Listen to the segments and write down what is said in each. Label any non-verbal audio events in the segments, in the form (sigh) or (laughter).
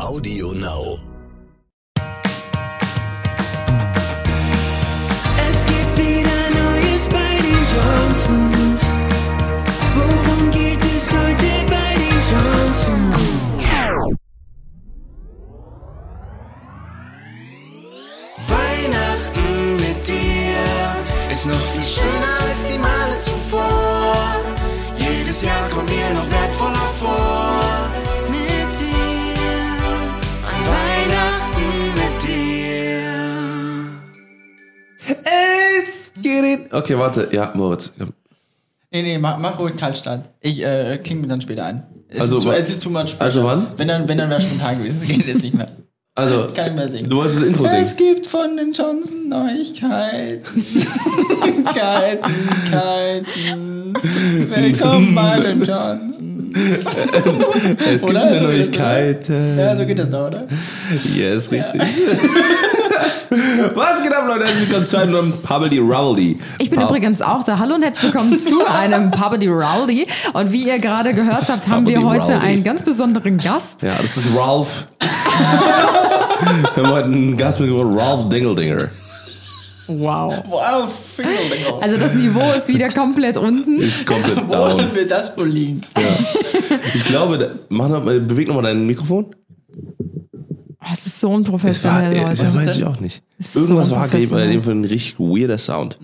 Audio Now. Es gibt wieder Neues bei den Johnsons. Worum geht es heute bei den Johnsons? Weihnachten mit dir ist noch viel schöner als die Male zuvor. Jedes Jahr kommen wir noch wertvoller Okay, warte. Ja, Moritz. Nee, nee, mach, mach ruhig Kaltstart. Ich äh, klinge mir dann später ein. Es, Also ist, es ist too much. also wann? Wenn dann, wenn dann wäre spontan gewesen. Das (laughs) geht jetzt nicht mehr. Also, Kann ich mehr singen. du wolltest das Intro Es singen. gibt von den Johnson Neuigkeiten. (laughs) Keiten, Keiten. Willkommen bei den Johnsons. (laughs) Es gibt Oder? So geht das, Neuigkeit. Ja, so geht das da, oder? Yes, richtig. Was geht ab, Leute? Herzlich willkommen zu einem Pubbly Rowdy. Ich bin übrigens auch da. Hallo und herzlich willkommen zu (laughs) einem Pubbly Rowdy. Und wie ihr gerade gehört habt, haben wir Pubbly heute Rowdy. einen ganz besonderen Gast. Ja, das ist Ralph. wir haben heute einen Gast mitgebracht, Ralph Dingeldinger. Wow. Wow, Fingerlinger. Also das Niveau ist wieder komplett unten. Ist komplett Wo down. wollen wir das wohl liegen? Ich glaube, da- mach noch, mal- beweg nochmal dein Mikrofon. Es ist so Das, war, unprofessionell, äh, das Leute. weiß ich auch nicht. Ist so Irgendwas war bei unprofessionell. dem für ein richtig weirder Sound.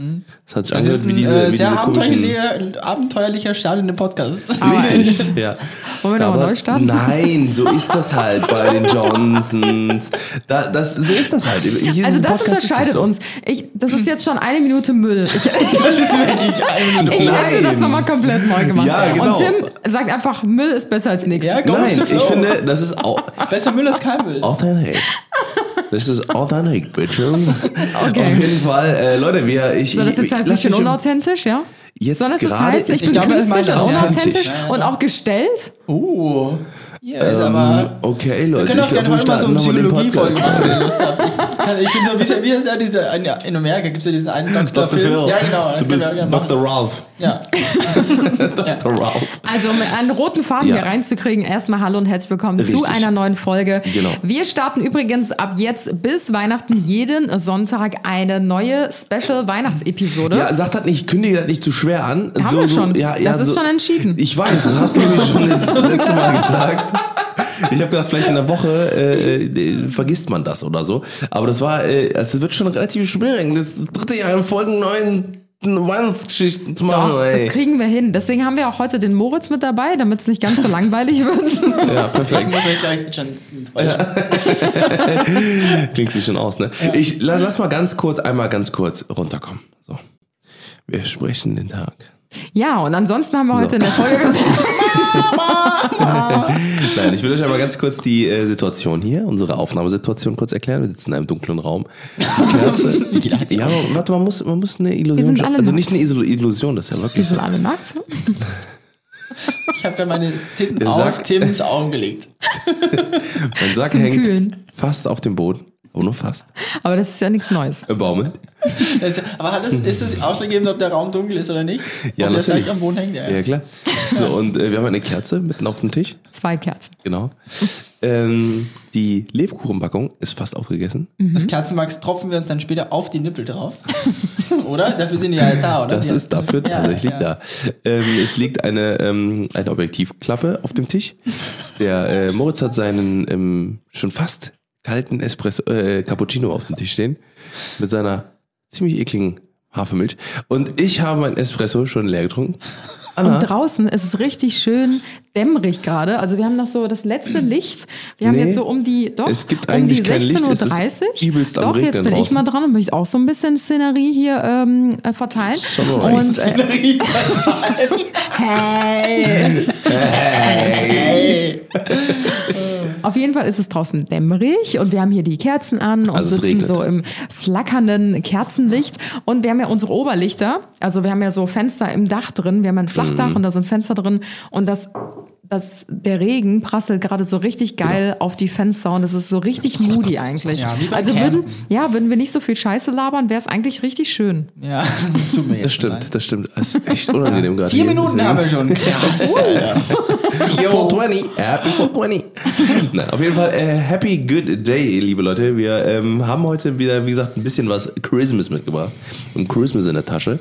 Das hat sich Das ist angehört ein wie diese, äh, wie sehr diese abenteuerlicher, abenteuerlicher Start in den Podcast. (laughs) Richtig, (laughs) ja. Wollen wir nochmal neu starten? Nein, so ist das halt bei den Johnsons. Da, das, so ist das halt. Hier Also das Podcast unterscheidet so. uns. Ich, das ist jetzt schon eine Minute Müll. Ich, (laughs) Das ist wirklich eine Minute. ich hätte das nochmal komplett neu gemacht. Ja, genau. Und Tim sagt einfach, Müll ist besser als nichts. Ja, Nein, ich finde, das ist au Besser Müll als kein Müll. authentic. Das ist authentic, bitches. Okay. Auf jeden Fall, äh, Leute, wir, ich. Soll das ich, jetzt lass ich bin mich unauthentisch, ja? Jetzt Soll das das gerade heißen, ich ist- bin ich glaube, er und authentisch. unauthentisch und auch gestellt? Uh. Ja, ist Ähm, aber. okay, Wir Leute, können auch ich glaube, gerne wir heute mal so starten eine nochmal den Psychologie-Folge Podcast. machen, wenn ihr Lust habt. Ich, bin so, wie, wie ist ja diese, eine- in Amerika gibt es ja diesen einen Dr. Dr. Phil. Phil. Ja, genau, das du können wir auch bist gerne machen. Dr. Ralph. Ja. (laughs) Dr. Ralph. Also, um einen roten Faden Ja. hier reinzukriegen, erstmal Hallo und herzlich willkommen zu Richtig. einer neuen Folge. Genau. Wir starten übrigens ab jetzt bis Weihnachten jeden Sonntag eine neue Special-Weihnachtsepisode. Ja, sag das nicht, kündige das nicht zu schwer an. Haben wir schon. ja, ja, Das ist schon entschieden. Ich weiß, das hast du nämlich schon (laughs) das letzte Mal gesagt. (laughs) Ich habe gedacht, vielleicht in der Woche äh, äh, vergisst man das oder so. Aber das war, äh, es wird schon relativ schwierig. Das dritte Jahr in Folgen neuen Weihnachtsgeschichten zu machen. Doch, das kriegen wir hin. Deswegen haben wir auch heute den Moritz mit dabei, damit es nicht ganz so langweilig wird. (laughs) ja, Ich perfekt. muss euch schon enttäuschen. (laughs) Klingt sich schon aus, ne? Ich lass, lass mal ganz kurz, einmal ganz kurz runterkommen. So. Wir sprechen den Tag. Ja, und ansonsten haben wir heute in der Folge. (laughs) Nein, ich will euch aber ganz kurz die äh, Situation hier, unsere Aufnahmesituation kurz erklären. Wir sitzen in einem dunklen Raum. Die Kerze. (laughs) ja, aber warte, man muss, man muss eine Illusion. sind scha- alle also nicht eine Illusion, das ist ja Wir wirklich so. sind alle nackt. (laughs) Ich habe gerade meine Titten Der auf Tims Augen gelegt. Mein Sack Zum hängt Kühlen. fast auf dem Boden. Aber nur fast. Aber das ist ja nichts Neues. Baumel. Das, aber hat es, ist es ausschlaggebend, ob der Raum dunkel ist oder nicht? Ja, ob der natürlich. direkt am Boden hängt? Ja. Ja, klar. So, und äh, wir haben eine Kerze mitten auf dem Tisch. Zwei Kerzen. Genau. Ähm, die Lebkuchenpackung ist fast aufgegessen. Das Kerzenwachs tropfen wir uns dann später auf die Nippel drauf. (laughs) oder? Dafür sind die ja da, oder? Das ist dafür Ja, tatsächlich ja. da. Ähm, es liegt eine, ähm, eine Objektivklappe auf dem Tisch. Der äh, Moritz hat seinen ähm, schon fast kalten Espresso, äh, Cappuccino auf dem Tisch stehen. Mit seiner ziemlich ekligen Hafermilch. Und ich habe mein Espresso schon leer getrunken. Anna, Und draußen ist es richtig schön dämmerig gerade. Also wir haben noch so das letzte Licht. Wir haben Nee, jetzt so um die, doch, es gibt um die kein Licht, es ist 16.30 Uhr. Doch, jetzt bin ich draußen. mal dran und möchte auch so ein bisschen Szenerie hier ähm, äh, verteilen. Und äh, (laughs) hey, Hey. Auf jeden Fall ist es draußen dämmerig und wir haben hier die Kerzen an und Also sitzen so im flackernden Kerzenlicht. Und wir haben ja unsere Oberlichter. Also wir haben ja so Fenster im Dach drin. Wir haben ein Flachdach Mhm. und da sind Fenster drin. Und das, das, der Regen prasselt gerade so richtig geil auf die Fenster und es ist so richtig moody eigentlich. Ja, wie bei also würden, ja, würden wir nicht so viel Scheiße labern, wäre es eigentlich richtig schön. Ja, das tut mir das stimmt, leid. das stimmt. Das ist echt unangenehm gerade. Vier hier. Minuten haben wir schon. Krass, Alter. Jo. 420. Happy 420. Na, auf jeden Fall, äh, happy good day, liebe Leute. Wir ähm, haben heute wieder, wie gesagt, ein bisschen was Christmas mitgebracht. Und Christmas in der Tasche.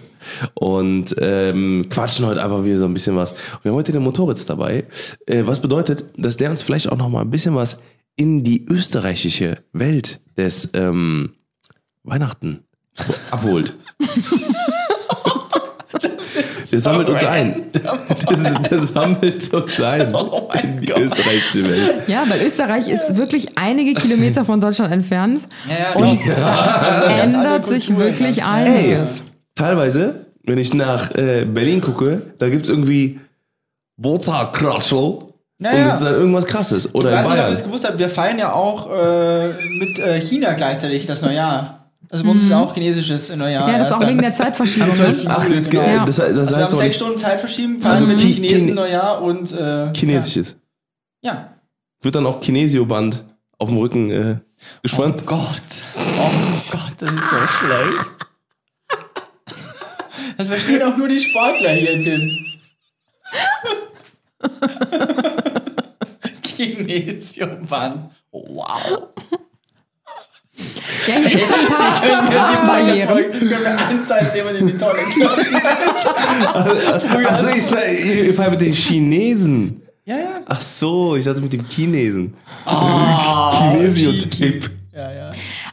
Und ähm, quatschen heute einfach wieder so ein bisschen was. Wir haben heute den Motoritz dabei. Äh, was bedeutet, dass der uns vielleicht auch noch mal ein bisschen was in die österreichische Welt des ähm, Weihnachten abholt. (laughs) Der sammelt uns ein. Das sammelt uns ein Oh mein in die Gott. österreichische Welt. Ja, weil Österreich ist wirklich einige Kilometer von Deutschland entfernt. Ja, ja, Und ganz ändert sich wirklich einiges. Teilweise, wenn ich nach äh, Berlin gucke, da gibt es irgendwie Wurzelkraschel. Ja, und ja. das ist dann irgendwas krasses. Oder ich in weiß nicht, ob ihr Bayern. es gewusst habt, wir feiern ja auch äh, mit äh, China gleichzeitig das Neujahr. Also bei uns ist auch chinesisches Neujahr. Mhm. Ja, das ist auch wegen der Zeitverschiebung. Am 12. Ne? Ach, das, Genau. äh, Ja. das, das Also wir heißt haben aber sechs Stunden Zeit verschieben, vor Also mit Chi- dem Chinesen Chine- Neujahr und äh, chinesisches. Ja. Wird dann auch Kinesioband auf dem Rücken äh, Oh gespannt. Gott. Oh Gott, das ist so schlecht. (laughs) Das verstehen auch nur die Sportler hier, Tim. (laughs) Kinesioband. Wow. Ja, hier gibt es ein paar Sprachbarrieren. können wir eins zu eins nehmen in die Tonne klappen? Achso, (laughs) ich, ihr feiert mit den Chinesen. Ja, ja. Ach so, ich dachte mit dem Chinesen. Ah, (laughs) Kinesiotape.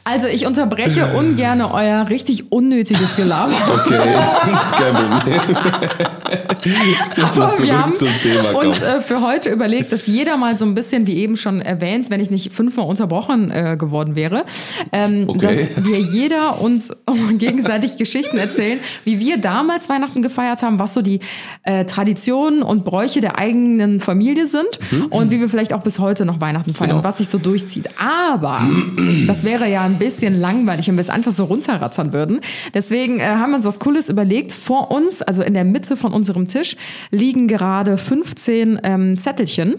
Also ich unterbreche (laughs) ungern euer richtig unnötiges Gelaber. (laughs) Okay, das ist kein Problem. Aber wir haben uns äh, für heute überlegt, dass jeder mal so ein bisschen, wie eben schon erwähnt, wenn ich nicht fünfmal unterbrochen äh, geworden wäre, ähm, Okay. dass wir jeder uns (laughs) gegenseitig Geschichten erzählen, wie wir damals Weihnachten gefeiert haben, was so die äh, Traditionen und Bräuche der eigenen Familie sind und wie wir vielleicht auch bis heute noch Weihnachten feiern, Mhm. Genau. was sich so durchzieht. Aber das wäre ja ein bisschen langweilig, wenn wir es einfach so runterrattern würden. Deswegen äh, haben wir uns was Cooles überlegt. Vor uns, also in der Mitte von unserem Tisch, liegen gerade 15 ähm, Zettelchen.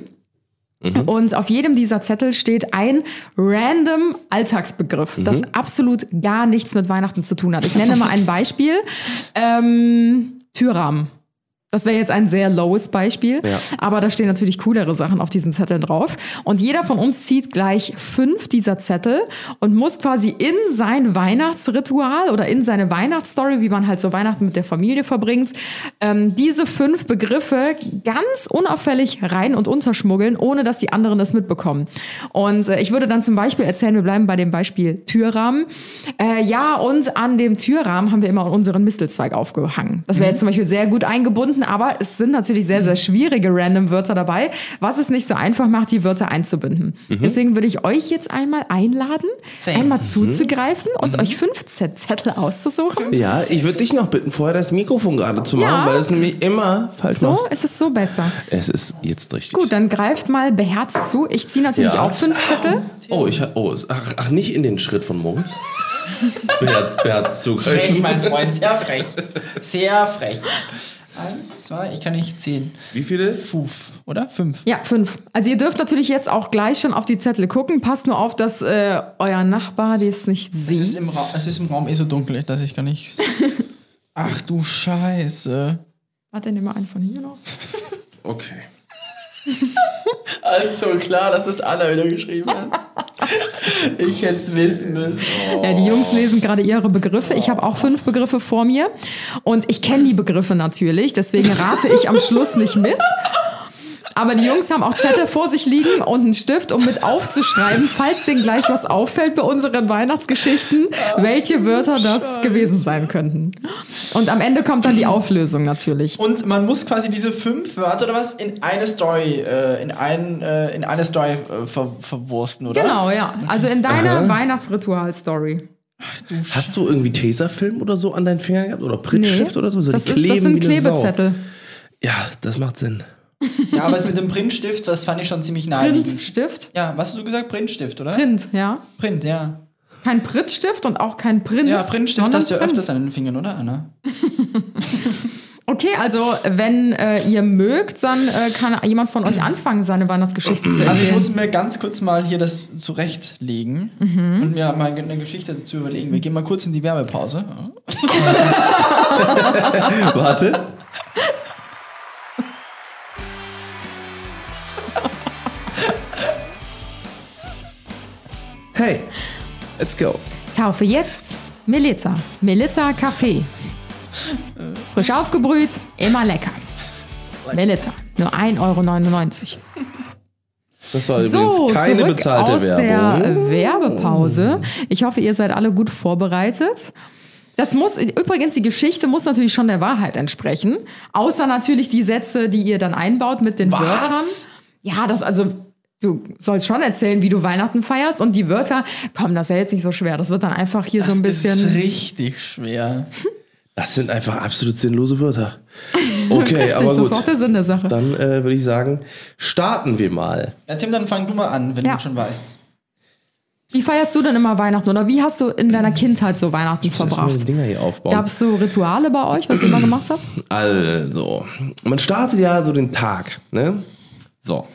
Und auf jedem dieser Zettel steht ein random Alltagsbegriff, das absolut gar nichts mit Weihnachten zu tun hat. Ich nenne mal ein Beispiel. Ähm, Türrahmen. Das wäre jetzt ein sehr lowes Beispiel, Ja. aber da stehen natürlich coolere Sachen auf diesen Zetteln drauf. Und jeder von uns zieht gleich fünf dieser Zettel und muss quasi in sein Weihnachtsritual oder in seine Weihnachtsstory, wie man halt so Weihnachten mit der Familie verbringt, ähm, diese fünf Begriffe ganz unauffällig rein und unterschmuggeln, ohne dass die anderen das mitbekommen. Und äh, ich würde dann zum Beispiel erzählen, wir bleiben bei dem Beispiel Türrahmen. Äh, ja, und an dem Türrahmen haben wir immer unseren Mistelzweig aufgehangen. Das wäre jetzt zum Beispiel sehr gut eingebunden, aber es sind natürlich sehr, sehr schwierige random Wörter dabei, was es nicht so einfach macht, die Wörter einzubinden. Deswegen würde ich euch jetzt einmal einladen, Same. einmal zuzugreifen und euch fünf Zettel auszusuchen. Ja, ich würde dich noch bitten, vorher das Mikrofon gerade zu machen, Ja. weil es nämlich immer falsch So machst. ist es so besser. Es ist jetzt richtig. Gut, dann greift mal beherzt zu. Ich ziehe natürlich Ja. auch fünf Zettel. Oh, ich oh, ach, ach, nicht in den Schritt von Moritz. (laughs) Beherz, beherz Frech, zugreifen. mein Freund, sehr frech. Sehr frech. Eins, zwei, ich kann nicht zählen. Wie viele? Fünf, oder? Fünf. Ja, fünf. Also ihr dürft natürlich jetzt auch gleich schon auf die Zettel gucken. Passt nur auf, dass äh, euer Nachbar das nicht Es ist, sieht. im Raum, es ist im Raum eh so dunkel, dass ich gar nichts. (laughs) Ach du Scheiße. Warte, nimm mal einen von hier noch. Okay. (laughs) Also klar, dass das Anna wieder geschrieben hat. (laughs) Ich hätte es wissen müssen. Ja, die Jungs lesen gerade ihre Begriffe. Ich habe auch fünf Begriffe vor mir. Und ich kenne die Begriffe natürlich. Deswegen rate ich am Schluss nicht mit. Aber die Jungs haben auch Zettel vor sich liegen und einen Stift, um mit aufzuschreiben, falls denen gleich was auffällt bei unseren Weihnachtsgeschichten, welche Wörter das gewesen sein könnten. Und am Ende kommt dann die Auflösung natürlich. Und man muss quasi diese fünf Wörter oder was in eine Story, äh, in, ein, äh, in eine Story äh, ver verwursten, oder? Genau, ja. Also in deiner Weihnachtsritual-Story. Hast du irgendwie Tesafilm oder so an deinen Fingern gehabt? Oder Prittstift oder so? so? Das, ist, das sind. Klebezettel. Ja, das macht Sinn. Ja, aber das mit dem Printstift, das fand ich schon ziemlich naheliegend. Printstift? Ja, was hast du gesagt? Printstift, oder? Print, ja. Print, ja. Kein Prittstift und auch kein Print. Ja, Printstift hast du ja öfters an den Fingern, oder, Anna? (laughs) Okay, also wenn äh, ihr mögt, dann äh, kann jemand von euch anfangen, seine Weihnachtsgeschichte zu Also ich erzählen. muss mir ganz kurz mal hier das zurechtlegen und mir mal eine Geschichte dazu überlegen. Wir gehen mal kurz in die Werbepause. (laughs) (laughs) Warte. Hey, let's go. Kaufe jetzt Melita. Melita Kaffee. Frisch aufgebrüht, immer lecker. Melita. Nur 1,99 Euro. Das war So, übrigens keine zurück bezahlte aus Werbung. der Werbepause. Ich hoffe, ihr seid alle gut vorbereitet. Das muss, übrigens, die Geschichte muss natürlich schon der Wahrheit entsprechen. Außer natürlich die Sätze, die ihr dann einbaut mit den Was? Wörtern. Ja, das also, du sollst schon erzählen, wie du Weihnachten feierst. Und die Wörter, komm, das ist ja jetzt nicht so schwer. Das wird dann einfach hier so ein ist bisschen. richtig schwer. Das sind einfach absolut sinnlose Wörter. Okay, Richtig, aber das gut. ist auch der Sinn der Sache. Dann äh, würde ich sagen, starten wir mal. Ja, Tim, dann fang du mal an, wenn Ja. du schon weißt. Wie feierst du denn immer Weihnachten? Oder wie hast du in deiner Kindheit so Weihnachten mal verbracht? die Dinger hier aufbauen. Gab es so Rituale bei euch, was ihr immer gemacht habt? Also, man startet ja so den Tag, ne? So.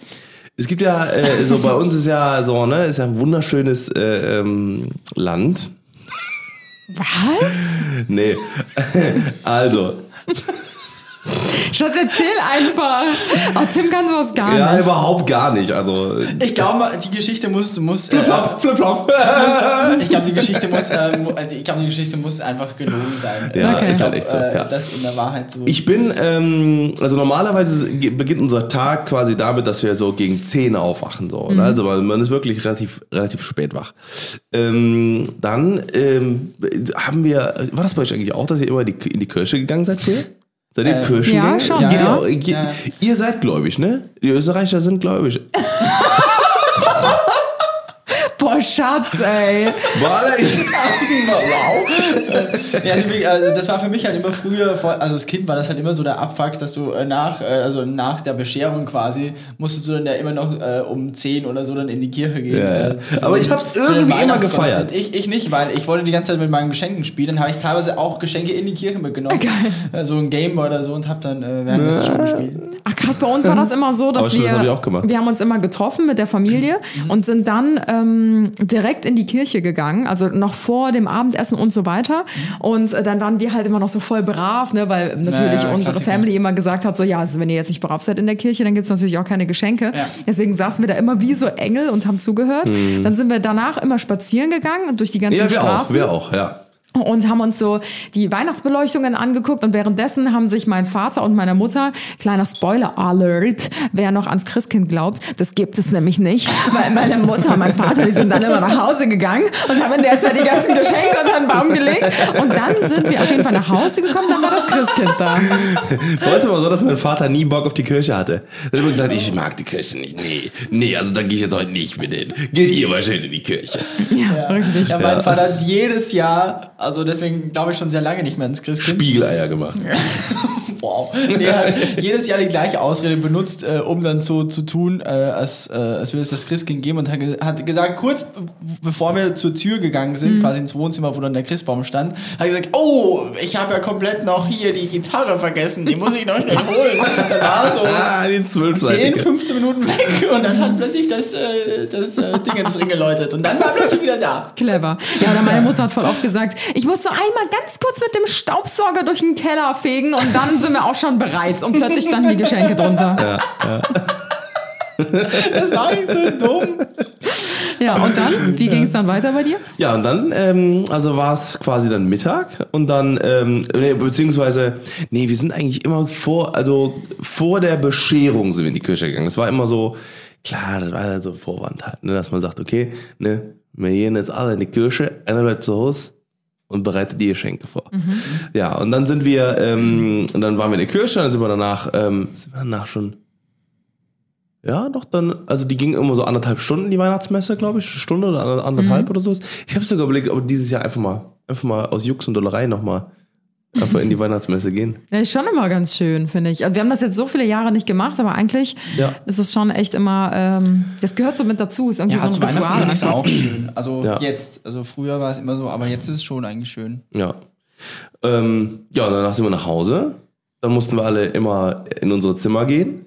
Es gibt ja, äh, so bei uns ist ja so, ne, ist ja ein wunderschönes äh, ähm, Land. Was? Nee. (laughs) also, Schatz, erzähl einfach. Oh, Tim kann sowas gar ja, nicht. überhaupt gar nicht. Also, Ich glaube, die Geschichte muss. muss äh, flip-flop, flip-flop. muss- ich glaube, die Geschichte muss. Äh, äh, ich glaube, die Geschichte muss einfach gelogen sein. Ja, Okay. ist halt glaub, echt so. Äh, Ja. Das in der Wahrheit so. Ich bin, ähm, also normalerweise beginnt unser Tag quasi damit, dass wir so gegen 10 aufwachen. So, ne? Also man, man ist wirklich relativ, relativ spät wach. Ähm, dann ähm, haben wir, war das bei euch eigentlich auch, dass ihr immer die, in die Kirche gegangen seid früher? Seid ihr Äh, Kirchengänger? ja, schon, ja. Ihr, Ja. ihr seid gläubig, ne? Die Österreicher sind gläubig. (laughs) Schatz, ey. War ich? wow. (laughs) ja, also, das war für mich halt immer früher, also als Kind war das halt immer so der Abfuck, dass du äh, nach, äh, also nach der Bescherung quasi, musstest du dann ja immer noch äh, um 10 oder so dann in die Kirche gehen. Ja, äh, Aber ich hab's irgendwie immer gefeiert. Ich, ich nicht, weil ich wollte die ganze Zeit mit meinen Geschenken spielen, dann habe ich teilweise auch Geschenke in die Kirche mitgenommen. Geil. Äh, So ein Gameboy oder so und habe dann äh, währenddessen schon gespielt. Ach krass, bei uns war das immer so, dass wir, das hab auch gemacht. wir haben uns immer getroffen mit der Familie und sind dann ähm, direkt in die Kirche gegangen, also noch vor dem Abendessen und so weiter. Und äh, dann waren wir halt immer noch so voll brav, ne, weil natürlich Ja, ja, unsere Klassiker. Family immer gesagt hat, so ja, also wenn ihr jetzt nicht brav seid in der Kirche, dann gibt's natürlich auch keine Geschenke. Ja. Deswegen saßen wir da immer wie so Engel und haben zugehört. Dann sind wir danach immer spazieren gegangen durch die ganzen Ja, wir auch, Straßen wir auch, ja. Und haben uns so die Weihnachtsbeleuchtungen angeguckt und währenddessen haben sich mein Vater und meine Mutter, kleiner Spoiler Alert, wer noch ans Christkind glaubt, das gibt es nämlich nicht, weil meine Mutter und mein Vater, die sind dann immer nach Hause gegangen und haben in der Zeit die ganzen Geschenke unter den Baum gelegt und dann sind wir auf jeden Fall nach Hause gekommen, dann war das Christkind da. Bei uns war so, dass mein Vater nie Bock auf die Kirche hatte. Er hat immer gesagt, ich mag die Kirche nicht. Nee, nee, also da gehe ich jetzt heute nicht mit hin. Geht ihr mal schön in die Kirche. Ja, richtig. Ja, mein Vater hat jedes Jahr, also deswegen glaube ich schon sehr lange nicht mehr ins Christkind. Spiegeleier gemacht. (laughs) Wow. Nee, er hat jedes Jahr die gleiche Ausrede benutzt, äh, um dann so zu tun, äh, als, äh, als würde es das Christkind geben und hat, hat gesagt, kurz be- bevor wir zur Tür gegangen sind, quasi ins Wohnzimmer, wo dann der Christbaum stand, hat er gesagt, oh, ich habe ja komplett noch hier die Gitarre vergessen, die muss ich noch schnell holen. Dann war so (laughs) Ah, die 10, zwölfseitige. 15 Minuten weg und dann hat plötzlich das, äh, das äh, Ding ins Ring geläutet und dann war er plötzlich wieder da. Clever. Ja, oder meine Mutter hat voll oft gesagt, ich muss so einmal ganz kurz mit dem Staubsauger durch den Keller fegen und dann sind wir auch schon bereit und plötzlich standen die Geschenke drunter. Das war nicht so dumm. Ja, und dann? Wie ging es dann weiter bei dir? Ja, und dann, ähm, also war es quasi dann Mittag und dann, ähm, nee, beziehungsweise, nee, wir sind eigentlich immer vor, also vor der Bescherung sind wir in die Kirche gegangen. Das war immer so, klar, das war so Vorwand halt, ne, dass man sagt, okay, ne, wir gehen jetzt alle in die Kirche, einer bleibt zu Hause und bereitet die Geschenke vor. Ja, und dann sind wir, ähm, und dann waren wir in der Kirche, dann sind wir danach, ähm, sind wir danach schon, ja, doch, dann, also die ging immer so anderthalb Stunden, die Weihnachtsmesse, glaube ich, eine Stunde oder ander- anderthalb oder so. Ich habe sogar überlegt, ob dieses Jahr einfach mal, einfach mal aus Jux und Dollerei nochmal einfach in die Weihnachtsmesse gehen. Ja, ist schon immer ganz schön, finde ich. Also wir haben das jetzt so viele Jahre nicht gemacht, aber eigentlich Ja. ist es schon echt immer, ähm, das gehört so mit dazu, ist irgendwie Ja, so ein Ritual. ist es einfach. auch schön. Also Ja. jetzt, also früher war es immer so, aber jetzt ist es schon eigentlich schön. Ja. Ähm, ja, und danach sind wir nach Hause. Dann mussten wir alle immer in unsere Zimmer gehen.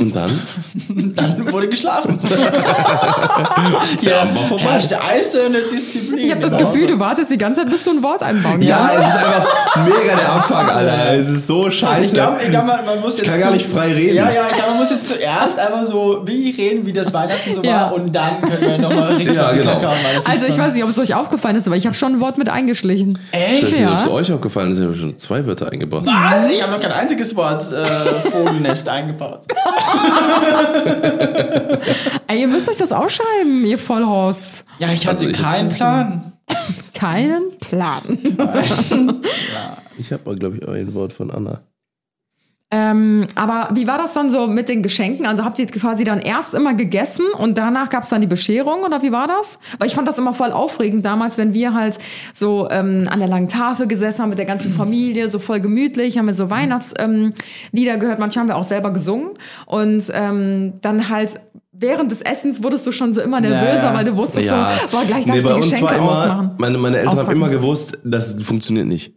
Und dann? (laughs) Dann wurde geschlafen. (laughs) Der Abend war vorbei. Herrschte eiserne Disziplin. Ich habe das im Gefühl, du wartest die ganze Zeit, bis du ein Wort einbauen Ja, es ist einfach mega der Abfuck, Alter. Es ist so scheiße. Ich glaube, ich glaub, man, man muss jetzt. kann gar nicht frei reden. Ja, ja, ich glaube, man muss jetzt zuerst einfach so wie reden, wie das Weihnachten so Ja. war und dann können wir nochmal richtig Ja, genau. Das Also ist ich weiß nicht, ob es euch aufgefallen ist, aber ich habe schon ein Wort mit eingeschlichen. Das Echt? ist Ja. zu euch aufgefallen, es sind ja schon zwei Wörter eingebaut. Was? Ich habe noch kein einziges Wort äh, Vogelnest eingebaut. Ey, ihr müsst euch das aufschreiben, ihr Vollhorst. Ja, ich hatte Also ich keinen Plan. Keinen Plan. (laughs) Ich habe, glaube ich, auch ein Wort von Anna. Ähm, aber wie war das dann so mit den Geschenken? Also habt ihr quasi dann erst immer gegessen und danach gab es dann die Bescherung oder wie war das? Weil ich fand das immer voll aufregend damals, wenn wir halt so ähm, an der langen Tafel gesessen haben mit der ganzen Familie, so voll gemütlich, haben wir so Weihnachtslieder ähm, gehört, manchmal haben wir auch selber gesungen und ähm, dann halt während des Essens wurdest du schon so immer nervöser, ja. weil du wusstest so, boah, gleich darf Nee, ich die Geschenke immer, ausmachen. Meine, meine Eltern Auspacken. haben immer gewusst, das funktioniert nicht.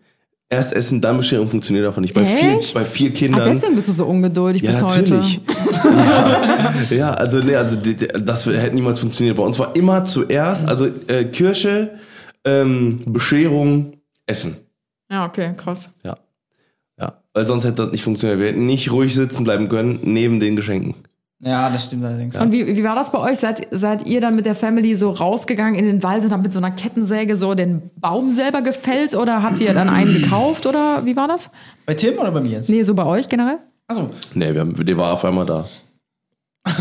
Erst Essen, dann Bescherung funktioniert einfach nicht. Bei vier, bei vier Ah, Kindern. deswegen bist du so ungeduldig ja, bis natürlich. heute. (laughs) ja, ja, also, nee, also das hätte niemals funktioniert. Bei uns war immer zuerst, also äh, Kirche, ähm, Bescherung, Essen. Ja, okay, krass. Ja. Ja, weil sonst hätte das nicht funktioniert. Wir hätten nicht ruhig sitzen bleiben können neben den Geschenken. Ja, das stimmt allerdings. Und wie, wie war das bei euch? Seid, seid ihr dann mit der Family so rausgegangen in den Wald und habt mit so einer Kettensäge so den Baum selber gefällt oder habt ihr dann einen gekauft oder wie war das? Bei Tim oder bei mir jetzt? Nee, so bei euch generell? Achso. Nee, wir haben, der war auf einmal da. (laughs)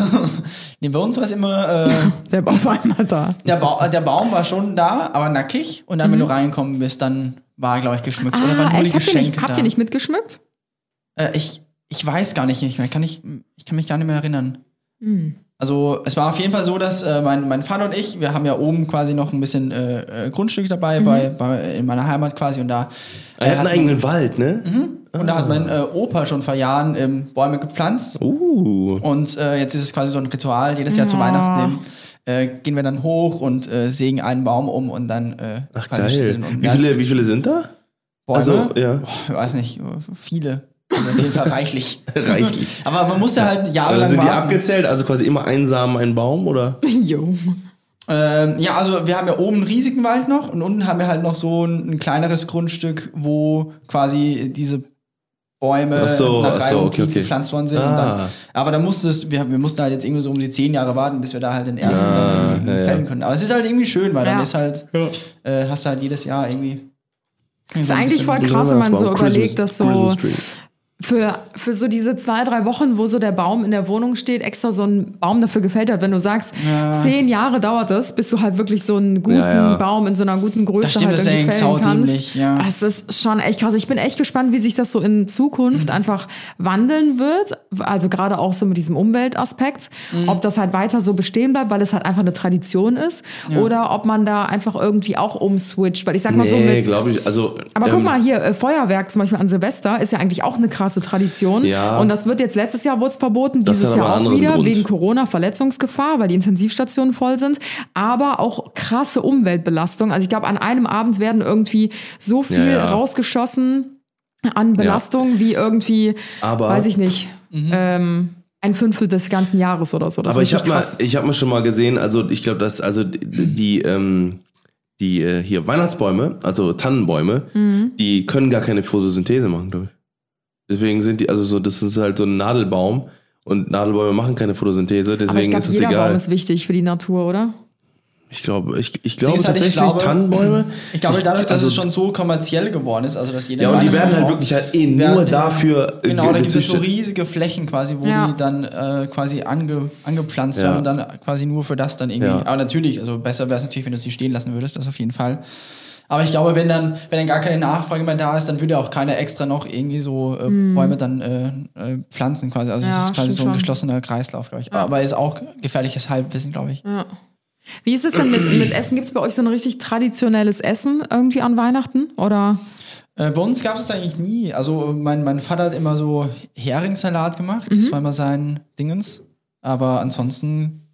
Nee, bei uns war es immer, äh, (laughs) Der Baum war einmal da. der, ba der Baum war schon da, aber nackig. Und dann, wenn du reingekommen bist, dann war er, glaube ich, geschmückt. oder Mhm. Ah, waren nur die echt? Habt ihr, Geschenke nicht, habt ihr nicht mitgeschmückt? Äh, ich, ich weiß gar nicht mehr. Kann ich, ich kann mich gar nicht mehr erinnern. Hm. Also es war auf jeden Fall so, dass äh, mein, mein Vater und ich, wir haben ja oben quasi noch ein bisschen äh, äh, Grundstück dabei Mhm. bei, bei, in meiner Heimat quasi und da Er hat einen hat- eigenen Wald, ne? und da hat mein äh, Opa schon vor Jahren ähm, Bäume gepflanzt Uh. und äh, jetzt ist es quasi so ein Ritual, jedes Jahr zu Ja. Weihnachten äh, gehen wir dann hoch und äh, sägen einen Baum um und dann äh, Ach quasi geil. Wie viele, wie viele sind da? Bäume? Also, ja. Boah, ich weiß nicht, äh, viele. Also auf jeden Fall reichlich. (laughs) Reichlich. Aber man musste halt Also jahrelang sind die warten. abgezählt? Also quasi immer ein Samen, ein Baum, oder? (laughs) Jo. Ähm, ja, also wir haben ja oben einen riesigen Wald noch und unten haben wir halt noch so ein, ein kleineres Grundstück, wo quasi diese Bäume so, nach ach so, okay, okay. gepflanzt worden sind. Ah. Und dann, aber da musste es, wir, wir mussten halt jetzt irgendwie so um die zehn Jahre warten, bis wir da halt den ersten Ah, dann ja, ja. fällen können. Aber es ist halt irgendwie schön, weil dann Ja. ist halt, äh, hast du halt jedes Jahr irgendwie. Das ist eigentlich voll krass, wenn man so überlegt, dass so. Für, für so diese zwei, drei Wochen, wo so der Baum in der Wohnung steht, extra so ein Baum dafür gefällt hat. Wenn du sagst, zehn Jahre dauert es, bis du halt wirklich so einen guten Ja, ja. Baum in so einer guten Größe Das stimmt, halt das ist irgendwie eigentlich fällen kannst. saudämlich, ja. Das ist schon echt krass. Ich bin echt gespannt, wie sich das so in Zukunft Mhm. einfach wandeln wird. Also gerade auch so mit diesem Umweltaspekt. Mhm. Ob das halt weiter so bestehen bleibt, weil es halt einfach eine Tradition ist. Oder ob man da einfach irgendwie auch umswitcht. Weil ich sag mal so, Nee, mit, glaube ich. Also, aber ähm, guck mal hier, äh, Feuerwerk zum Beispiel an Silvester ist ja eigentlich auch eine krasse Tradition. Ja. Und das wird jetzt letztes Jahr wurde es verboten, Das dieses Jahr auch wieder Grund. wegen Corona Verletzungsgefahr, weil die Intensivstationen voll sind. Aber auch krasse Umweltbelastung. Also ich glaube, an einem Abend werden irgendwie so viel Ja, ja. rausgeschossen an Belastung wie irgendwie, Aber- weiß ich nicht, ähm, ein Fünftel des ganzen Jahres oder so. Das aber ich habe mal, ich habe mal schon mal gesehen, also ich glaube, dass also die, die, ähm, die äh, hier Weihnachtsbäume, also Tannenbäume, Mhm. die können gar keine Photosynthese machen, glaube ich. Deswegen sind die, also so, das ist halt so ein Nadelbaum und Nadelbäume machen keine Photosynthese, Aber ich deswegen glaube, ist es jeder egal. Baum ist wichtig für die Natur, oder? ich glaube, ich, ich glaube halt, ich tatsächlich glaube- Tannenbäume. (clears throat) Ich glaube, dadurch, dass also- es schon so kommerziell geworden ist, also dass jeder. Ja, und die werden halt wirklich halt eh nur dafür Genau, da gibt es so riesige Flächen quasi, wo Ja. die dann äh, quasi ange, angepflanzt Ja. werden und dann quasi nur für das dann irgendwie. Ja. Aber natürlich, also besser wäre es natürlich, wenn du sie stehen lassen würdest, das auf jeden Fall. Aber ich glaube, wenn dann, wenn dann gar keine Nachfrage mehr da ist, dann würde auch keiner extra noch irgendwie so äh, Bäume dann äh, äh, pflanzen quasi. Also es Ja, ist quasi so ein schon. geschlossener Kreislauf, glaube ich. Aber ist auch gefährliches Halbwissen, glaube ich. Ja. Wie ist es denn mit, mit Essen? Gibt es bei euch so ein richtig traditionelles Essen irgendwie an Weihnachten? Oder? Äh, bei uns gab es eigentlich nie. Also mein, mein Vater hat immer so Heringssalat gemacht. Mhm. Das war immer sein Dingens. Aber ansonsten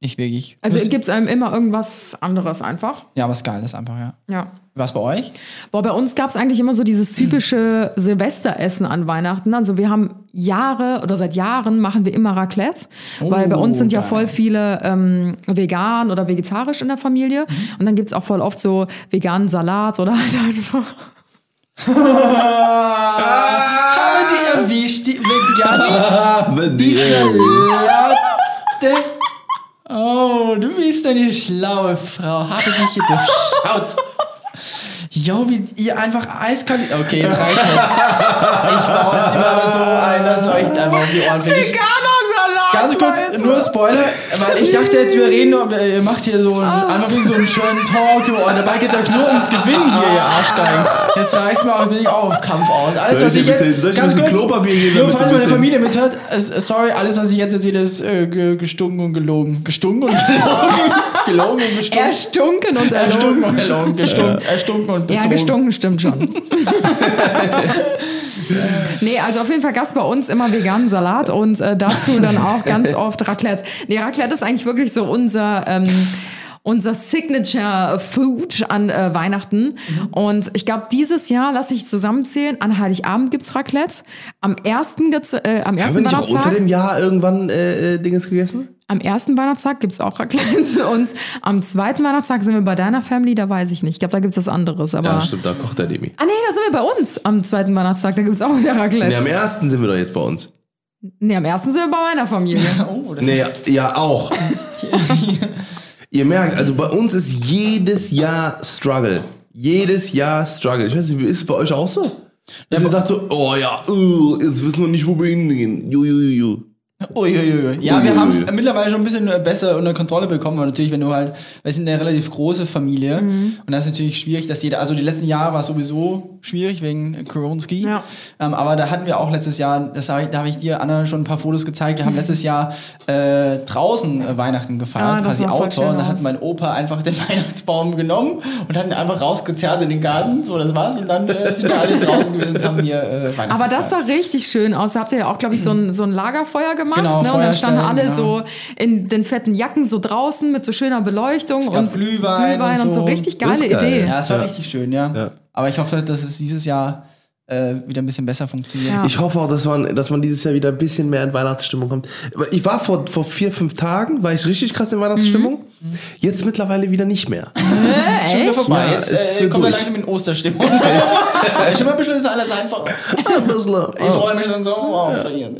Nicht wirklich. Also gibt es einem immer irgendwas anderes einfach. ja, was geil ist einfach, ja. Ja. Was bei euch? Boah, bei uns gab es eigentlich immer so dieses typische Silvesteressen an Weihnachten. Also wir haben Jahre oder seit Jahren machen wir immer Raclette, weil bei uns sind ja geil. voll viele ähm, vegan oder vegetarisch in der Familie. Und dann gibt's auch voll oft so veganen Salat oder halt einfach. (laughs) Haben die erwischt, die Veganer? (laughs) Die Die, äh, Salate. Oh, du bist eine schlaue Frau. Habe hier durchschaut. Jo, wie ihr einfach eiskalt. Okay, jetzt reicht es. Ich baue jetzt immer so ein, dass euch einfach auf die Ohren fliegt. Ganz kurz, nur Spoiler, weil ich dachte jetzt, wir reden, nur- ihr macht hier so einen, einfach wegen so einen schönen Talk und dabei geht es euch nur ums Gewinnen hier, ihr Arschgeigen. Jetzt reicht's mir auch, bin ich auch auf Kampf aus. Alles, was ich jetzt, ganz kurz, nur falls meine Familie mithört, sorry, alles, was ich jetzt erzähle, ist äh, ge- gestunken und gelogen. Gestunken und gelogen. (laughs) gelogen und gestunken. Erstunken und Erstunken erlogen. und gelogen. Gestunken, erstunken und Ja, betrogen. gestunken stimmt schon. (laughs) nee, also auf jeden Fall gab es bei uns immer veganen Salat und äh, dazu dann auch ganz (laughs) oft Raclette. Nee, Raclette ist eigentlich wirklich so unser. Ähm, unser Signature Food an äh, Weihnachten. Und ich glaube, dieses Jahr, lass ich zusammenzählen, an Heiligabend gibt's Raclette. Am ersten, gibt's, äh, am Haben wir ersten nicht auch unter dem Jahr irgendwann äh, äh, Dinges gegessen? Am ersten Weihnachtstag gibt's auch Raclette. (laughs) Und am zweiten Weihnachtstag sind wir bei deiner Family, da weiß ich nicht. Ich glaube, da gibt's was anderes. Aber Ja, stimmt, da kocht der Demi. Ah nee, da sind wir bei uns am zweiten Weihnachtstag. Da gibt's auch wieder Raclette. Nee, am ersten sind wir doch jetzt bei uns. Nee, am ersten sind wir bei meiner Familie. (laughs) Oh, Nee, ja, auch. (laughs) Ihr merkt, also bei uns ist jedes Jahr Struggle. Jedes Jahr Struggle. Ich weiß nicht, ist es bei euch auch so? Dass ihr sagt so, oh ja, uh, jetzt wissen wir nicht, wo wir hingehen. Ju, ju, ju, ju. Uiuiui. Ja, wir Uiuiui. haben es mittlerweile schon ein bisschen besser unter Kontrolle bekommen, weil natürlich, wenn du halt, wir sind eine relativ große Familie Mhm. und das ist natürlich schwierig, dass jeder, also die letzten Jahre war es sowieso schwierig wegen Koronski, Ja. ähm, aber da hatten wir auch letztes Jahr, das hab ich, da habe ich dir, Anna, schon ein paar Fotos gezeigt, wir haben letztes Jahr äh, draußen äh, Weihnachten Ah, gefeiert, das quasi sah voll Outdoor, und da hat mein Opa einfach den (laughs) Weihnachtsbaum genommen und hat ihn einfach rausgezerrt in den Garten, so das war's und dann äh, sind wir alle draußen gewesen und haben hier äh, Weihnachten Aber das sah richtig schön aus. Da habt ihr ja auch, glaube ich, so ein, so ein Lagerfeuer gemacht. Genau, ne? Und dann standen alle genau. so in den fetten Jacken so draußen mit so schöner Beleuchtung und Glühwein und und so. so. Richtig geile geil. Idee. Ja, es war Ja. richtig schön, ja. Ja. Aber ich hoffe, dass es dieses Jahr wieder ein bisschen besser funktioniert. Ja. Ich hoffe auch, dass man, dass man dieses Jahr wieder ein bisschen mehr in Weihnachtsstimmung kommt. Ich war vor, vor vier, fünf Tagen, war ich richtig krass in Weihnachtsstimmung. Jetzt mittlerweile wieder nicht mehr. Äh, Schon wieder vorbei. Ja, Jetzt äh, er durch. langsam in Osterstimmung. (laughs) äh, schon mal ein bisschen ist alles einfach. (laughs) Ein bisschen. Ich freue mich schon so auf verlieren.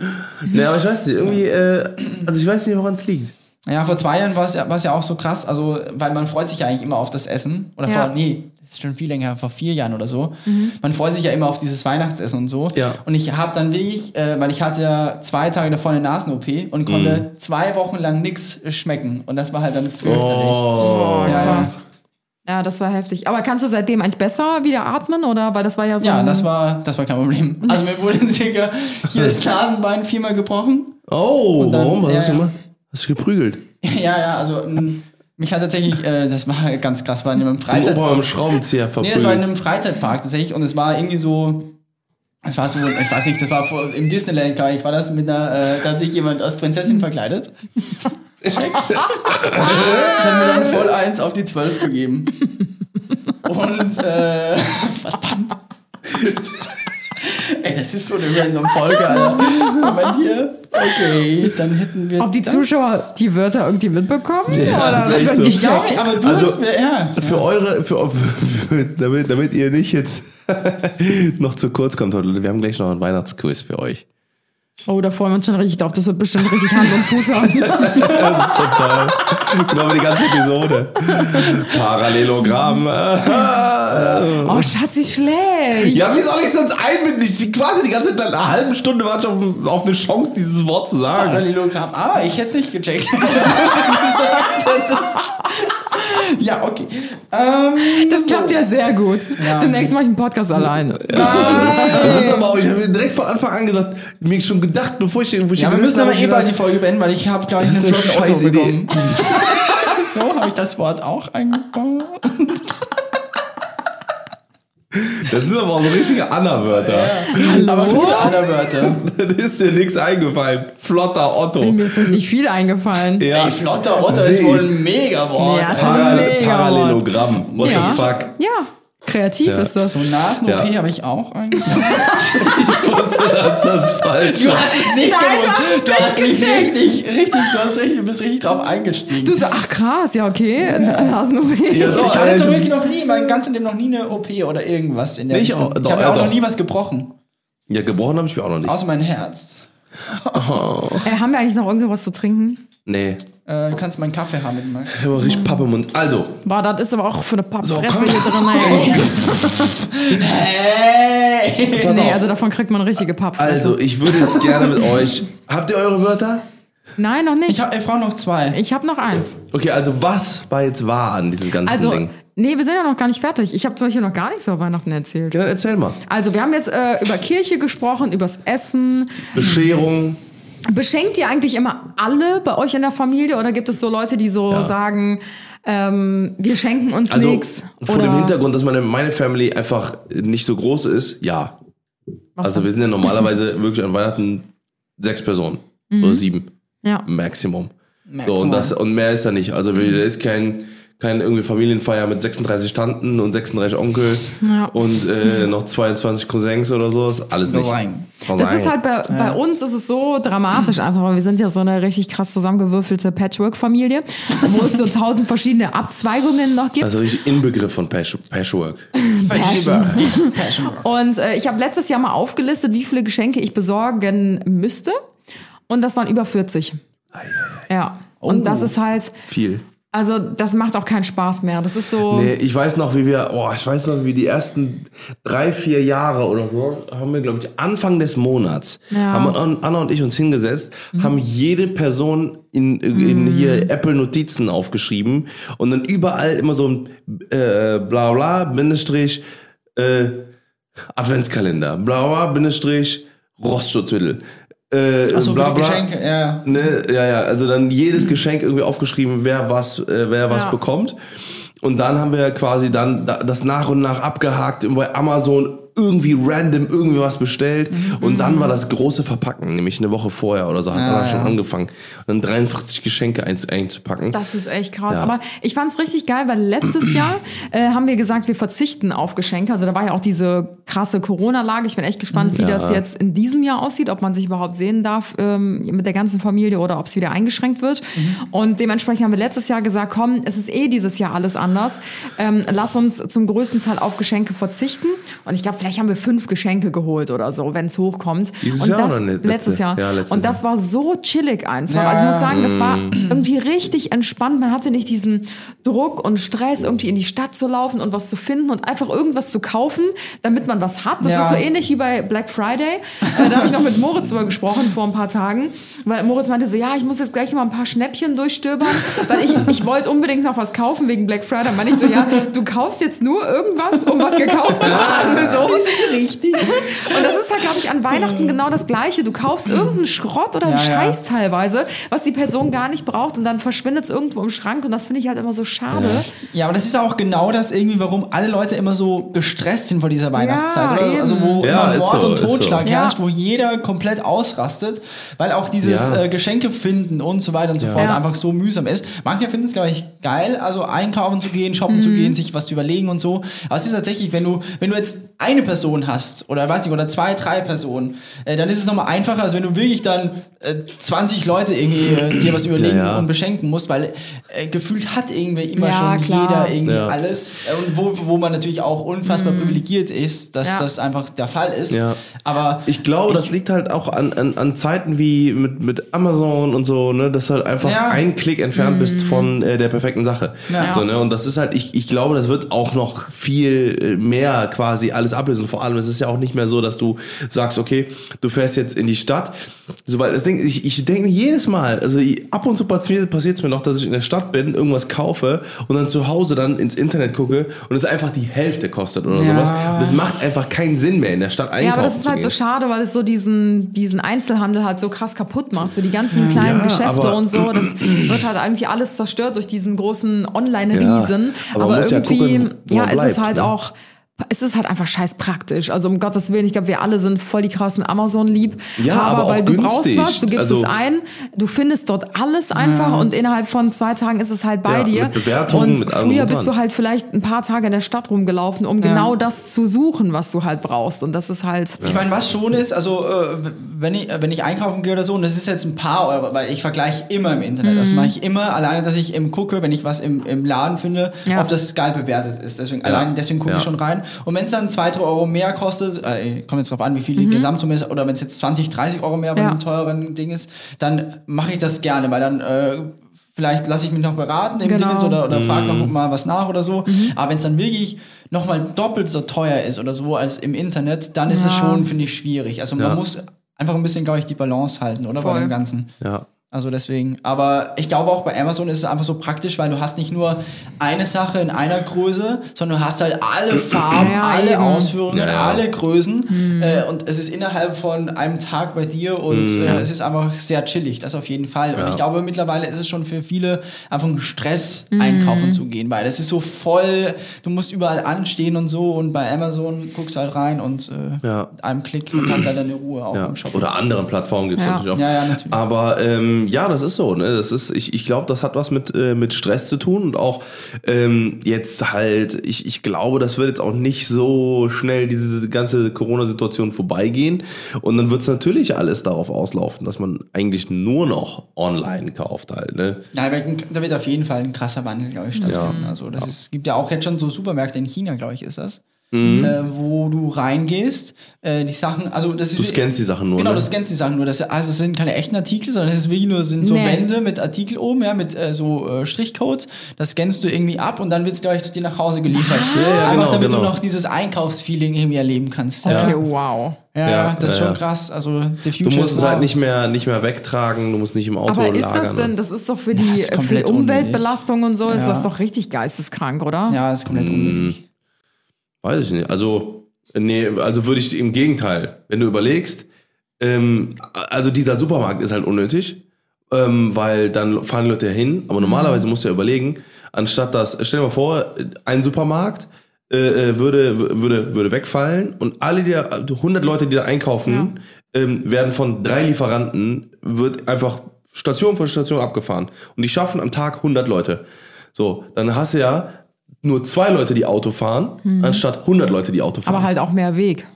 Nee, aber ich weiß nicht, irgendwie, äh, also ich weiß nicht, woran es liegt. Ja, vor zwei Jahren war es ja, war's ja auch so krass, also, weil man freut sich ja eigentlich immer auf das Essen. Oder Ja. vor, nee, ist schon viel länger, vor vier Jahren oder so. Man freut sich ja immer auf dieses Weihnachtsessen und so. Ja. Und ich habe dann wirklich, äh, weil ich hatte ja zwei Tage davor eine Nasen-OP und konnte zwei Wochen lang nichts schmecken. Und das war halt dann fürchterlich. Oh. ja, ja. krass. Ja, das war heftig. Aber kannst du seitdem eigentlich besser wieder atmen? Oder? Weil das war ja so. Ja, ein- das war, das war kein Problem. (laughs) Also mir wurde circa hier das Nasenbein viermal gebrochen. Oh, dann- warum? Was ja, hast du ja. gemacht? Hast du geprügelt? (laughs) ja, ja, also m, mich hat tatsächlich, äh, das war ganz krass, war in einem Zum Freizeit... Opa mit dem Schraubenzieher Nee, verprügelt. das war in einem Freizeitpark tatsächlich und es war irgendwie so... Es war so, ich weiß nicht, das war vor, im Disneyland, glaube ich, war das mit einer, äh, da hat sich jemand als Prinzessin verkleidet. Check. hat mir dann voll eins auf die zwölf gegeben. Und, äh, (laughs) verdammt. Ey, das ist so eine random Folge, Alter. Moment hier. Okay, dann hätten wir. Ob die das. Zuschauer die Wörter irgendwie mitbekommen? Ja, oder das ist echt so. die Ich glaube aber du Also, hast mir, ja. Für eure, für, für, damit, damit ihr nicht jetzt (laughs) noch zu kurz kommt wir haben gleich noch einen Weihnachtsquiz für euch. Oh, da freuen wir uns schon richtig drauf. Das wird bestimmt richtig Hand und Fuß haben. (laughs) Total. genau wie die ganze Episode. Parallelogramm. (laughs) oh, Schatz, wie schlecht. Ja, wie soll ich sonst einbinden? Ich quasi die ganze Zeit eine halbe Stunde warte ich auf, auf eine Chance, dieses Wort zu sagen. Parallelogramm. Ah, ich hätte es nicht gecheckt. (laughs) (laughs) ja, okay. Ähm, Das klappt ja sehr gut. Ja. Demnächst mache ich einen Podcast alleine. Das ist aber auch, ich habe direkt von Anfang an gesagt, mir schon gedacht, bevor ich irgendwo ja, wir müssen aber eh bald die Folge beenden, weil ich habe, glaube ich, Das einen flotten Idee. bekommen. (laughs) (laughs) so, habe ich das Wort auch eingebaut. Das sind aber auch so richtige Anna-Wörter. Aber gute Anna-Wörter. (laughs) Da ist dir nichts eingefallen. Flotter Otto. Mir ist richtig viel eingefallen. Ja. Ey, flotter Otter ist wohl ein Mega-Wort. Ja, ist Alter. ein Paral Mega Parallelogramm. What Ja. the fuck? Ja, kreativ Ja. ist das. So Nasen-OP Ja. habe ich auch eigentlich. (laughs) Ich wusste, dass das falsch Du war. hast es nicht Nein, du gewusst. hast es du nicht hast nicht richtig, richtig, du hast richtig, du bist richtig drauf eingestiegen. Du so, ach krass, ja okay, hast nur Ja, doch, ich hatte zum Glück noch nie, mein ganzes Leben noch nie eine OP oder irgendwas in der auch- Ich doch, habe ja, auch noch nie was gebrochen. Ja, gebrochen habe ich mir auch noch nicht. Außer mein Herz. Äh, haben wir eigentlich noch irgendwas zu trinken? Nee. Äh, du kannst meinen Kaffee haben mit Max. Ich habe richtig Pappe im Mund. Also, Boah, das ist aber auch für eine Pappfresse komm. hier drin. Ey. (laughs) Hey! Nee, also davon kriegt man richtige Pappfresse. Also, ich würde jetzt gerne mit euch. Habt ihr eure Wörter? Nein, noch nicht. Ich, hab- ich brauche noch zwei. Ich habe noch eins. Okay, also was war jetzt wahr an diesem ganzen Also, Ding? Nee, wir sind ja noch gar nicht fertig. Ich habe zum Beispiel noch gar nichts über Weihnachten erzählt. Ja, dann erzähl mal. Also, wir haben jetzt äh, über Kirche gesprochen, übers Essen. Bescherung. Beschenkt ihr eigentlich immer alle bei euch in der Familie oder gibt es so Leute, die so Ja. sagen, ähm, wir schenken uns Also nichts? vor dem Hintergrund, dass meine, meine Family einfach nicht so groß ist, ja. Also wir sind ja normalerweise (laughs) wirklich an Weihnachten sechs Personen Mhm. oder sieben ja. Maximum. So, Maximum. und, das, und mehr ist da nicht. Also wir- da ist kein, kein irgendwie Familienfeier mit 36 Tanten und 36 Onkel Ja. und äh, (laughs) noch 22 Cousins oder so. Ist alles nicht. Das ist halt bei, bei uns ist es so dramatisch einfach, weil wir sind ja so eine richtig krass zusammengewürfelte Patchwork-Familie, wo es so tausend verschiedene Abzweigungen noch gibt. Also richtig Inbegriff von Patch, Patchwork. Passion. Und äh, ich habe letztes Jahr mal aufgelistet, wie viele Geschenke ich besorgen müsste. Und das waren über 40. Ja. Und das ist halt, Viel. Also das macht auch keinen Spaß mehr. Das ist so. Nee, ich weiß noch, wie wir, oh, ich weiß noch, wie die ersten drei, vier Jahre oder so, haben wir, glaube ich, Anfang des Monats, Ja. haben An- Anna und ich uns hingesetzt, haben jede Person in, in hier Apple Notizen aufgeschrieben und dann überall immer so ein äh, bla bla, Bindestrich, äh, Adventskalender, bla bla, Bindestrich, Rostschutzmittel. Äh, Achso, bla, bla. Geschenke, ja, ja. Ne, ja, ja, also dann jedes Geschenk irgendwie aufgeschrieben, wer was, äh, wer was Ja. bekommt. Und dann haben wir quasi dann da- das nach und nach abgehakt bei Amazon irgendwie random irgendwie was bestellt. Und dann war das große Verpacken, nämlich eine Woche vorher oder so, hat Ah, danach schon ja. angefangen. Und dann 43 Geschenke einz- einzupacken. Das ist echt krass. Ja. Aber ich fand es richtig geil, weil letztes Jahr äh, haben wir gesagt, wir verzichten auf Geschenke. Also da war ja auch diese krasse Corona-Lage. Ich bin echt gespannt, wie Ja. das jetzt in diesem Jahr aussieht, ob man sich überhaupt sehen darf ähm, mit der ganzen Familie oder ob es wieder eingeschränkt wird. Und dementsprechend haben wir letztes Jahr gesagt, komm, es ist eh dieses Jahr alles anders. Ähm, lass uns zum größten Teil auf Geschenke verzichten. Und ich glaube, vielleicht haben wir fünf Geschenke geholt oder so, wenn es hochkommt. Dieses Und Jahr das, oder ne- letztes letzte? Jahr. Ja, letztes Und das war so chillig einfach. Ja, also ich muss sagen, das war Mm. irgendwie richtig entspannt. Man hatte nicht diesen Druck und Stress, irgendwie in die Stadt zu laufen und was zu finden und einfach irgendwas zu kaufen, damit man was hat. Das Ja. ist so ähnlich wie bei Black Friday. Äh, da habe ich noch mit Moritz drüber gesprochen vor ein paar Tagen, weil Moritz meinte so, ja, ich muss jetzt gleich mal ein paar Schnäppchen durchstöbern, weil ich, ich wollte unbedingt noch was kaufen wegen Black Friday. Dann meinte ich so, ja, du kaufst jetzt nur irgendwas, um was gekauft zu haben. So. Richtig. Und das ist halt, glaube ich, an Weihnachten genau das Gleiche. Du kaufst irgendeinen Schrott oder einen Ja, ja. Scheiß teilweise, was die Person gar nicht braucht und dann verschwindet es irgendwo im Schrank und das finde ich halt immer so schade. Ja, aber das ist auch genau das irgendwie, warum alle Leute immer so gestresst sind vor dieser Weihnachtszeit. oder? eben. Also wo Ja, Mord so, und Totschlag so. herrscht, Ja. wo jeder komplett ausrastet, weil auch dieses Ja. äh, Geschenke finden und so weiter und so fort Ja. einfach so mühsam ist. Manche finden es, glaube ich, geil, also einkaufen zu gehen, shoppen zu gehen, sich was zu überlegen und so. Aber es ist tatsächlich, wenn du, wenn du jetzt eine Person hast oder weiß nicht, oder zwei, drei Personen, äh, dann ist es nochmal einfacher, als wenn du wirklich dann äh, 20 Leute irgendwie äh, dir was überlegen Ja, ja. und beschenken musst, weil äh, gefühlt hat irgendwie immer Ja, schon klar. jeder irgendwie Ja. alles. Äh, Und wo, wo man natürlich auch unfassbar privilegiert ist, dass Ja. das einfach der Fall ist. Ja. Aber Ich glaube, das liegt halt auch an, an, an Zeiten wie mit, mit Amazon und so, ne, dass du halt einfach Ja. ein Klick entfernt bist von äh, der perfekten Sache. Ja. So, ne, und das ist halt, ich, ich glaube, das wird auch noch viel äh, mehr quasi alles ablösen. Vor allem, es ist ja auch nicht mehr so, dass du sagst, okay, du fährst jetzt in die Stadt. So, weil das Ding, ich, ich denke jedes Mal, also ab und zu passiert es mir noch, dass ich in der Stadt bin, irgendwas kaufe und dann zu Hause dann ins Internet gucke und es einfach die Hälfte kostet oder Ja. sowas. Und das macht einfach keinen Sinn mehr, in der Stadt einkaufen Ja, aber das ist halt so schade, weil es so diesen, diesen Einzelhandel halt so krass kaputt macht. So die ganzen kleinen Ja, Geschäfte und so. Das (clears throat) wird halt irgendwie alles zerstört durch diesen großen Online-Riesen. Ja, aber aber irgendwie, gucken, ja, ist es bleibt, halt ne? auch es ist halt einfach scheiß praktisch. Also um Gottes Willen, ich glaube, wir alle sind voll die krassen Amazon-lieb. Ja, aber auch weil du brauchst was, du gibst Also- es ein, du findest dort alles einfach und innerhalb von zwei Tagen ist es halt bei Ja, dir. mit Bewertungen, und mit früher bist du halt vielleicht ein paar Tage in der Stadt rumgelaufen, um genau das zu suchen, was du halt brauchst. Und das ist halt. Ich meine, was schon ist, also äh, wenn, ich, wenn ich einkaufen gehe oder so, und das ist jetzt ein paar Euro, weil ich vergleiche immer im Internet. Mhm. Das mache ich immer, alleine, dass ich eben gucke, wenn ich was im, im Laden finde, Ja. ob das geil bewertet ist. Deswegen, allein deswegen gucke Ja. ich schon rein. Und wenn es dann 2, 3 Euro mehr kostet, äh, kommt jetzt drauf an, wie viel die Gesamtsumme ist, oder wenn es jetzt 20, 30 Euro mehr bei Mhm. Ja. einem teuren Ding ist, dann mache ich das gerne, weil dann äh, vielleicht lasse ich mich noch beraten im Genau. Dingens oder, oder frage noch mal was nach oder so. Aber wenn es dann wirklich nochmal doppelt so teuer ist oder so als im Internet, dann ist es Ja. schon, finde ich, schwierig. Also man muss einfach ein bisschen, glaube ich, die Balance halten, oder? Bei Voll. dem Ganzen. Ja. Also deswegen. Aber ich glaube auch bei Amazon ist es einfach so praktisch, weil du hast nicht nur eine Sache in einer Größe, sondern du hast halt alle (clears throat) Farben, Ja, alle eben. Ausführungen, Ja, ja. alle Größen. Äh, und es ist innerhalb von einem Tag bei dir und äh, es ist einfach sehr chillig, das auf jeden Fall. Und Ja. ich glaube, mittlerweile ist es schon für viele einfach ein Stress, einkaufen zu gehen, weil es ist so voll, du musst überall anstehen und so und bei Amazon guckst du halt rein und äh, Ja. mit einem Klick und hast halt deine Ruhe auch Ja. im Shop. Oder anderen Plattformen gibt es Ja. natürlich auch. Ja, ja, natürlich. Aber ähm, ja, das ist so. Ne? Das ist, ich ich glaube, das hat was mit, äh, mit Stress zu tun und auch ähm, jetzt halt, ich, ich glaube, das wird jetzt auch nicht so schnell diese ganze Corona-Situation vorbeigehen. Und dann wird es natürlich alles darauf auslaufen, dass man eigentlich nur noch online kauft halt. Ne? Ja, da wird- auf jeden Fall ein krasser Wandel, glaube ich, stattfinden. Also das ist, gibt ja auch jetzt schon so Supermärkte in China, glaube ich, ist das. Äh, wo du reingehst, äh, die Sachen, also das ist Du scannst die Sachen nur, Genau, ne? du scannst die Sachen nur. Das, also es sind keine echten Artikel, sondern es ist wirklich nur sind so Nee. Wände mit Artikel oben, ja, mit äh, so äh, Strichcodes. Das scannst du irgendwie ab und dann wird es, glaube ich, zu dir nach Hause geliefert. Ja, ja, Einfach genau, damit genau. du noch dieses Einkaufsfeeling irgendwie erleben kannst. Okay, Ja, wow. ja, Ja, das ist ja, schon ja. krass. Also the Du future musst is es halt nicht mehr, nicht mehr wegtragen, du musst nicht im Auto Aber ist lagern. das denn, das ist doch für die, ist für die Umweltbelastung und so, ist Ja. das doch richtig geisteskrank, oder? Ja, das ist komplett Mm. unnötig. Weiß ich nicht. Also, nee, also würde ich im Gegenteil, wenn du überlegst, ähm, also dieser Supermarkt ist halt unnötig, ähm, weil dann fahren Leute hin, aber normalerweise musst du ja überlegen, anstatt das, stell dir mal vor, ein Supermarkt äh, äh, würde, würde, würde wegfallen und alle, die da, 100 Leute, die da einkaufen, ähm, werden von drei Lieferanten, wird einfach Station für Station abgefahren. Und die schaffen am Tag 100 Leute. So, dann hast du ja nur zwei Leute, die Auto fahren, anstatt 100 Leute, die Auto fahren. Aber halt auch mehr Weg.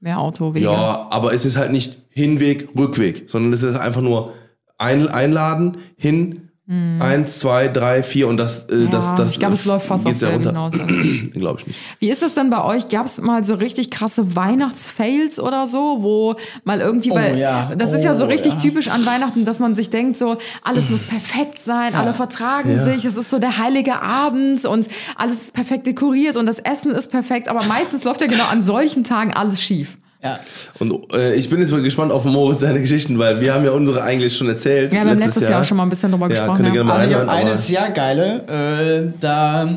Mehr Autowege. ja, aber es ist halt nicht Hinweg, Rückweg, sondern es ist einfach nur ein, einladen, hin, eins, zwei, drei, vier und das, äh, das, das Mhm. ich glaube, es läuft fast aufs ja runter. hinaus. (clears throat) Glaube ich nicht. Wie ist das denn bei euch? Gab es mal so richtig krasse Weihnachtsfails oder so, wo mal irgendwie, Oh weil ja, das ist ja so oh richtig ja. typisch an Weihnachten, dass man sich denkt, so alles muss perfekt sein, alle vertragen sich, es ist so der heilige Abend und alles ist perfekt dekoriert und das Essen ist perfekt, aber meistens läuft ja genau an solchen Tagen alles schief. Ja. Und äh, ich bin jetzt mal gespannt auf Moritz seine Geschichten, weil wir haben ja unsere eigentlich schon erzählt. Ja, wir haben letztes Jahr auch schon mal ein bisschen drüber Ja, gesprochen. gerne mal Also ich habe reinhören, eine sehr geile, äh, da,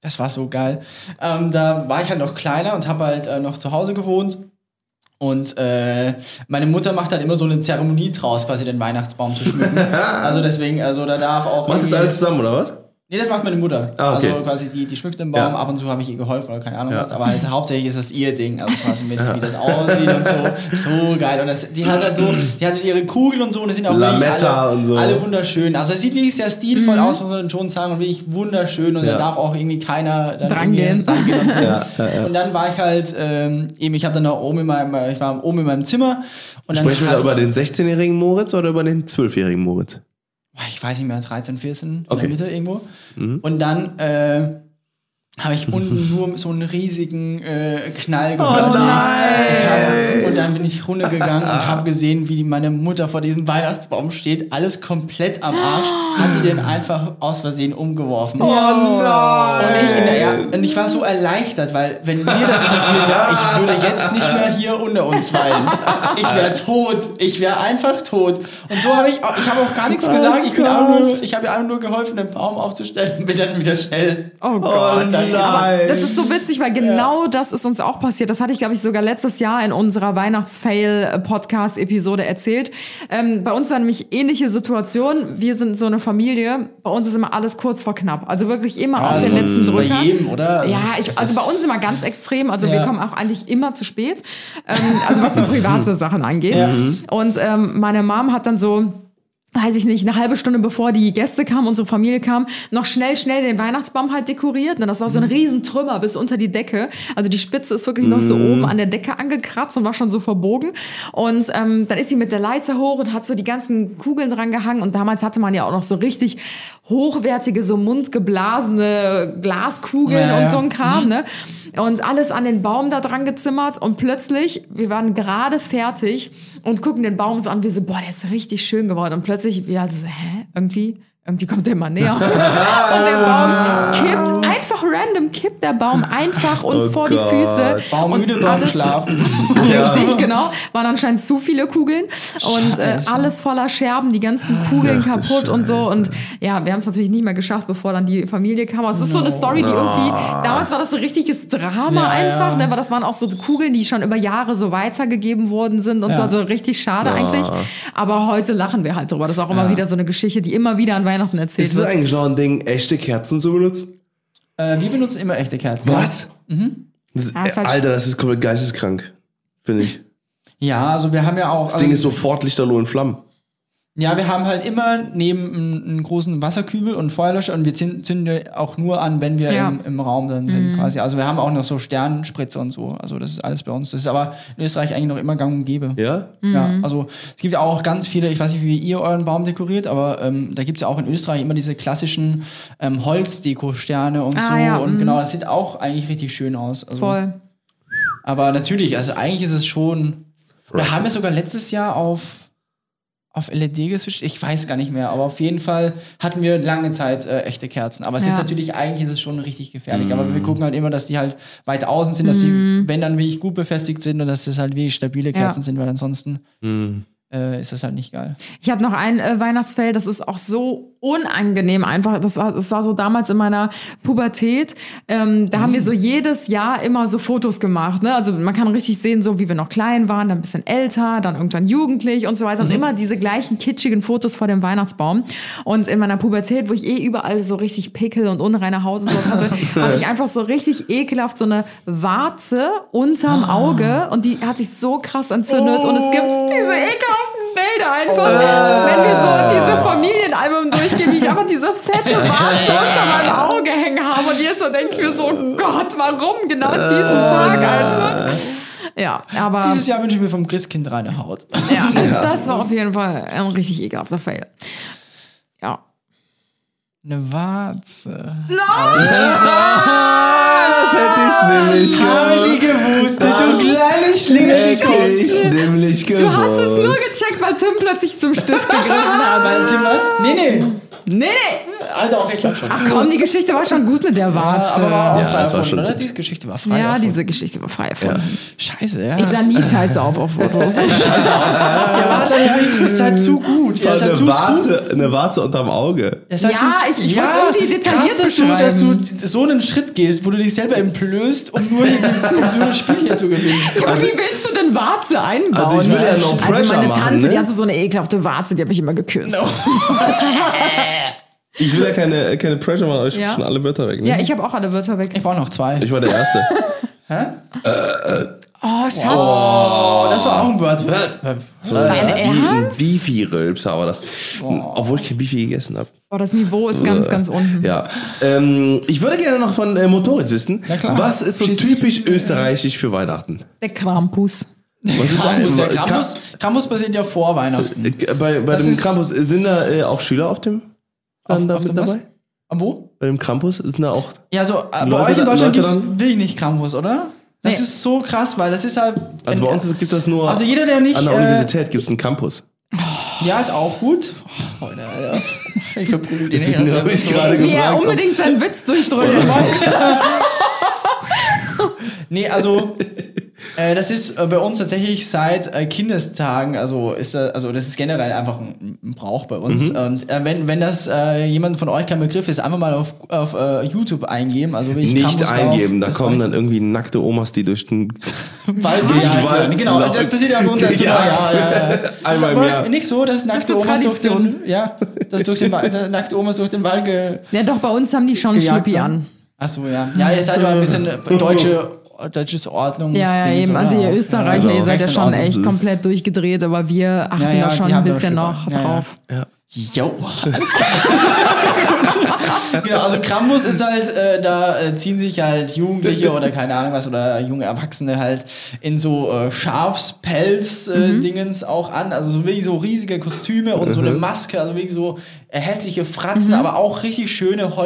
das war so geil. Ähm, da war ich halt noch kleiner und habe halt äh, noch zu Hause gewohnt. Und äh, meine Mutter macht halt immer so eine Zeremonie draus, quasi den Weihnachtsbaum zu schmücken. (laughs) also deswegen, also da darf auch. Macht das alle zusammen, oder was? Nee, das macht meine Mutter. Ah, okay. Also quasi die, die schmückt den Baum, Ja. ab und zu habe ich ihr geholfen oder keine Ahnung Ja. was, aber halt hauptsächlich ist das ihr Ding, also quasi mit, wie das aussieht und so. So geil. Und das, die hat halt so, die hat halt ihre Kugeln und so und das sind auch wirklich Lametta alle, und so. alle wunderschön. Also es sieht wirklich sehr stilvoll aus, muss man schon sagen, und wirklich wunderschön und Ja. da darf auch irgendwie keiner dann Drangehen. irgendwie drangehen und so. (laughs) Ja, ja, ja. Und dann war ich halt, ähm, eben, ich habe dann noch oben in meinem, ich war oben in meinem Zimmer und dann Sprechen wir da über den 16-jährigen Moritz oder über den 12-jährigen Moritz? Boah, ich weiß nicht mehr, 13, 14, in Okay. der Mitte irgendwo. Mhm. Und dann äh, habe ich unten (laughs) nur so einen riesigen äh, Knall gehört. Oh nein! Hab, und dann bin ich runtergegangen und habe gesehen, wie meine Mutter vor diesem Weihnachtsbaum steht, alles komplett am Arsch, hat die den einfach aus Versehen umgeworfen. Oh nein! Und ich, in der, ja, und ich war so erleichtert, weil wenn mir das passiert wäre, ich würde jetzt nicht mehr hier unter uns weilen. Ich wäre tot. Ich wäre einfach tot. Und so habe ich, auch- ich habe auch gar nichts gesagt. Ich, Gott. nur, ich habe ihr nur geholfen, den Baum aufzustellen und bin dann wieder schnell Oh Gott. von dann Aber das ist so witzig, weil genau das ist uns auch passiert. Das hatte ich, glaube ich, sogar letztes Jahr in unserer Weihnachtsfail-Podcast-Episode erzählt. Ähm, bei uns war nämlich ähnliche Situation. Wir sind so eine Familie. Bei uns ist immer alles kurz vor knapp. Also wirklich immer auf Also den letzten ist bei Drücker. jedem, oder? Also ja, das- ich, also bei ist- uns immer ganz extrem. Also wir Ja. kommen auch eigentlich immer zu spät. Ähm, also was so (laughs) private Sachen angeht. Ja. Und ähm, meine Mom hat dann so weiß ich nicht, eine halbe Stunde bevor die Gäste kamen, unsere Familie kam, noch schnell, schnell den Weihnachtsbaum halt dekoriert. Ne, Das war so ein riesen Trümmer bis unter die Decke. Also die Spitze ist wirklich noch so oben an der Decke angekratzt und war schon so verbogen. Und ähm, dann ist sie mit der Leiter hoch und hat so die ganzen Kugeln dran gehangen. Und damals hatte man ja auch noch so richtig hochwertige, so mundgeblasene Glaskugeln Ja, und ja. so ein Kram. Ne? Und alles an den Baum da dran gezimmert. Und plötzlich, wir waren gerade fertig und gucken den Baum so an. Wir so, boah, der ist richtig schön geworden. Und plötzlich, wir also so, hä, irgendwie, irgendwie kommt der immer näher. (laughs) und der Baum kippt, einfach random kippt der Baum einfach uns Oh vor Gott. die Füße. Baumüde, Und Baum alles- schlafen. (laughs) Richtig, genau. Waren anscheinend zu viele Kugeln und äh, alles voller Scherben, die ganzen Kugeln Ach kaputt und so. Und ja, wir haben es natürlich nicht mehr geschafft, bevor dann die Familie kam. Aber es ist so eine Story, die irgendwie, damals war das so richtiges Drama Ja, einfach, ja. ne? weil das waren auch so Kugeln, die schon über Jahre so weitergegeben worden sind und so. Also richtig schade eigentlich. Aber heute lachen wir halt drüber. Das ist auch immer Ja. wieder so eine Geschichte, die immer wieder an Weihnachten erzählt Ist es wird. eigentlich noch ein Ding, echte Kerzen zu benutzen? Äh, wir benutzen immer echte Kerzen. Was? Das ist, Ja, ist halt Alter, das ist komplett geisteskrank, finde ich. Ja, also wir haben ja auch. Das also, Ding ist sofort lichterloh in Flammen. Ja, wir haben halt immer neben einen, einen großen Wasserkübel und Feuerlöscher und wir zünden, auch nur an, wenn wir Ja. im, im Raum dann sind quasi. Also wir haben auch noch so Sternspritze und so. Also das ist alles bei uns. Das ist aber in Österreich eigentlich noch immer gang und gäbe. Ja? Ja, also es gibt ja auch ganz viele, ich weiß nicht, wie ihr euren Baum dekoriert, aber ähm, da gibt es ja auch in Österreich immer diese klassischen ähm, Holzdeko-Sterne und Ah, so. ja, und mhm. genau, das sieht auch eigentlich richtig schön aus. Also, Voll. Aber natürlich, also eigentlich ist es schon. Oder haben wir sogar letztes Jahr auf, auf LED geswitcht? Ich weiß gar nicht mehr, aber auf jeden Fall hatten wir lange Zeit äh, echte Kerzen. Aber es ist Ja. natürlich, eigentlich ist es schon richtig gefährlich. Aber wir gucken halt immer, dass die halt weit außen sind, dass die, wenn dann wirklich gut befestigt sind und dass das halt wirklich stabile Kerzen sind, weil ansonsten Hm. Äh, ist das halt nicht geil. Ich habe noch ein äh, Weihnachtsfeld, das ist auch so unangenehm einfach. Das war, das war so damals in meiner Pubertät. Ähm, da haben wir so jedes Jahr immer so Fotos gemacht. Ne? Also man kann richtig sehen, so wie wir noch klein waren, dann ein bisschen älter, dann irgendwann jugendlich und so weiter. Und immer diese gleichen kitschigen Fotos vor dem Weihnachtsbaum. Und in meiner Pubertät, wo ich eh überall so richtig Pickel und unreine Haut und sowas hatte, (laughs) hatte ich einfach so richtig ekelhaft so eine Warze unterm Auge und die hat sich so krass entzündet. Und es gibt diese Einfach, wenn wir so diese Familienalbum durchgehen, wie ich einfach diese fette (laughs) Warze unter meinem Auge hängen habe. Und jedes Mal denke ich mir so, oh Gott, warum genau an diesem Tag einfach? Ja, aber Dieses Jahr wünsche ich mir vom Christkind reine Haut. ja, (laughs) das war auf jeden Fall ein richtig ekelhafter Fail. Ja. Eine Warze. Das hätte ich nämlich Habe die gewusst, du kleine Schlinge. Hätte ich nämlich gewusst. Du hast es nur gecheckt, weil Tim plötzlich zum Stift gegriffen hat. Tim was? Nee, nee. Nee, nee. Alter, auch ich glaub schon. Ach komm, die Geschichte war schon gut mit der Warze. aber war auch Ja, frei das war erfunden, schon oder? gut. Diese Geschichte war frei ja, erfunden. diese Geschichte war frei erfunden. Scheiße, ja. Ich sah nie scheiße auf auf Fotos. (laughs) Der war dann wirklich ist halt zu gut. Er ist halt eine, zu gut. Warze, eine Warze unterm Auge. Halt Ja, zu- ich- ich wollt's irgendwie detailliert krass, dass du, dass du so einen Schritt gehst, wo du dich selber entblößt, um nur, nur das Spiel hier zu gewinnen. Aber wie willst du denn Warze einbauen? Also ich will ja no Also pressure meine machen, Tante, ne? die hatte so eine ekelhafte Warze, die habe ich immer geküsst. (laughs) (laughs) Ich will ja keine, keine Pressure machen, aber ich Ja. schon alle Wörter weg. Ne? Ja, ich habe auch alle Wörter weg. Ich brauche noch zwei. ich war der Erste. (laughs) Oh, Schatz. Oh, das war auch ein Wort. Dein Wie ein Ernst? Beefy-Rülpser war das. Obwohl ich kein Beefy gegessen habe. Oh, das Niveau ist ganz, ganz unten. Ja. Ähm, ich würde gerne noch von äh, Motoritz wissen. Na klar. Was ist so Schieß- typisch österreichisch für Weihnachten? Der Krampus. Was ist Krampus, ja, Krampus, Krampus passiert ja vor Weihnachten. Äh, Bei, bei Das dem Krampus äh, sind da äh, auch Schüler auf dem Auf- dann da auf mit was? dabei? Am wo? Bei dem Krampus sind da auch. Ja, so, äh, bei Leute euch in Deutschland gibt es wirklich nicht Krampus, oder? Das Nee. ist so krass, weil das ist halt. Also bei uns ist- gibt das nur. Also jeder, der nicht, An der äh, Universität gibt es einen Campus. Ja, ist auch gut. Oh, Leute, Alter. Ich verprügel den nicht. habe ich gerade Wie er gefragt. unbedingt seinen Witz durchdrücken wollte. (laughs) Nee, also Äh, das ist äh, bei uns tatsächlich seit äh, Kindestagen, also ist das, also das ist generell einfach ein, ein Brauch bei uns. Mhm. Und äh, wenn, wenn das äh, jemand von euch kein Begriff ist, einfach mal auf, auf YouTube eingeben. Also wirklich Nicht Campus drauf, eingeben, da das kommen euch- dann irgendwie nackte Omas, die durch den (laughs) Wald gejagt werden. Genau, Wald- das passiert ja bei uns (laughs) erst ja, ja, ja. Das Einmal im Jahr. nicht so, dass nackte eine Omas durch den, Tradition. ja, dass durch den Wald, dass nackte Omas durch den Wald ge, Ja, doch, bei uns haben die schon Schlüppi an. Achso, ja. Ja, ihr seid aber ein bisschen (laughs) deutsche, deutsches Ordnungs. Ja, ja, eben. Also ihr Österreicher, Also ihr seid ja schon Ordnung. echt komplett durchgedreht, aber wir achten Ja, ja, da schon ein bisschen noch. Ja, ja. drauf. Ja. Jo, alles klar. (laughs) genau, also Krampus ist halt, äh, da äh, ziehen sich halt Jugendliche (laughs) oder keine Ahnung was oder junge Erwachsene halt in so äh, Schafspelz-Dingens auch an. Also so wirklich so riesige Kostüme und so eine Maske, also wirklich so äh, hässliche Fratzen, aber auch richtig schöne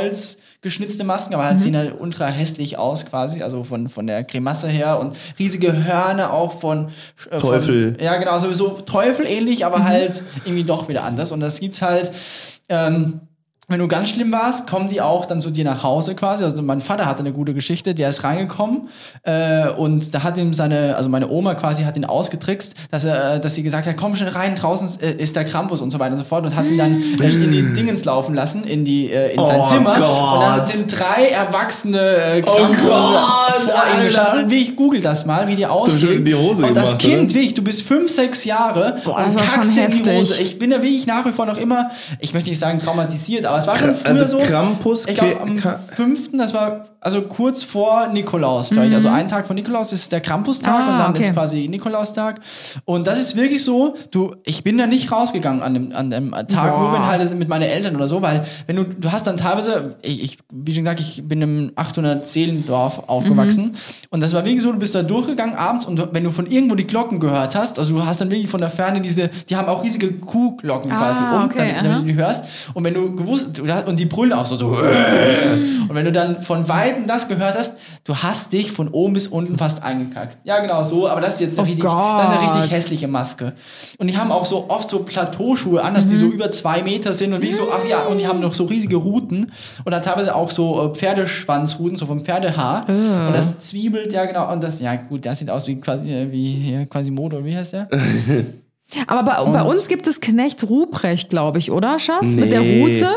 holzgeschnitzte Masken, aber halt sehen halt ultra hässlich aus quasi, also von, von der Grimasse her und riesige Hörner auch von äh, Teufel. Von, ja, genau, sowieso Teufel ähnlich, aber halt irgendwie doch wieder anders. Und das gibt's halt, ähm, wenn du ganz schlimm warst, kommen die auch dann zu dir nach Hause quasi. Also mein Vater hatte eine gute Geschichte, der ist reingekommen äh, und da hat ihm seine, also meine Oma quasi hat ihn ausgetrickst, dass er, äh, dass sie gesagt hat, komm schon rein, draußen äh, ist der Krampus und so weiter und so fort und hat ihn dann äh, in die Dingens laufen lassen, in die äh, in sein Oh Zimmer Gott. und dann sind drei erwachsene äh, Krampus Gott, vor ihm gestanden. Wie ich google das mal, wie die aussehen. die Hose und das gemacht, Kind, oder? wirklich, du bist fünf, sechs Jahre Boah, und kackst in die. Hose. Ich bin da wirklich nach wie vor noch immer, ich möchte nicht sagen traumatisiert, aber es war schon früher Also so. Krampus, ich glaube, am Ka- 5., das war also kurz vor Nikolaus, glaube ich. Also ein Tag vor Nikolaus ist der Krampustag Mhm. Ah, und dann okay. ist quasi Nikolaustag. Und das ist wirklich so, du, ich bin da nicht rausgegangen an dem, an dem Tag, nur Boah. wenn halt mit meinen Eltern oder so, weil wenn du, du hast dann teilweise, ich, ich wie schon gesagt, ich bin im 800 Seelendorf aufgewachsen Mhm. und das war wirklich so, du bist da durchgegangen abends und du, wenn du von irgendwo die Glocken gehört hast, also du hast dann wirklich von der Ferne diese, die haben auch riesige Kuhglocken Ah, quasi um, okay, damit, damit du die hörst und wenn du gewusst, und die brüllen auch so, so (laughs) und wenn du dann von Weitem das gehört hast, du hast dich von oben bis unten fast eingekackt. Ja, genau so, aber das ist jetzt eine, Oh richtig, das ist eine richtig hässliche Maske. Und die haben auch so oft so Plateauschuhe an, dass die so über zwei Meter sind und wie so, ach ja, und die haben noch so riesige Ruten und dann teilweise auch so äh, Pferdeschwanzruten, so vom Pferdehaar. Und das zwiebelt, ja genau, und das, ja gut, das sieht aus wie quasi, äh, wie hier, quasi Modo, wie heißt der? (laughs) Aber bei, bei uns gibt es Knecht Ruprecht, glaube ich, oder, Schatz? Mit der Nee. Rute.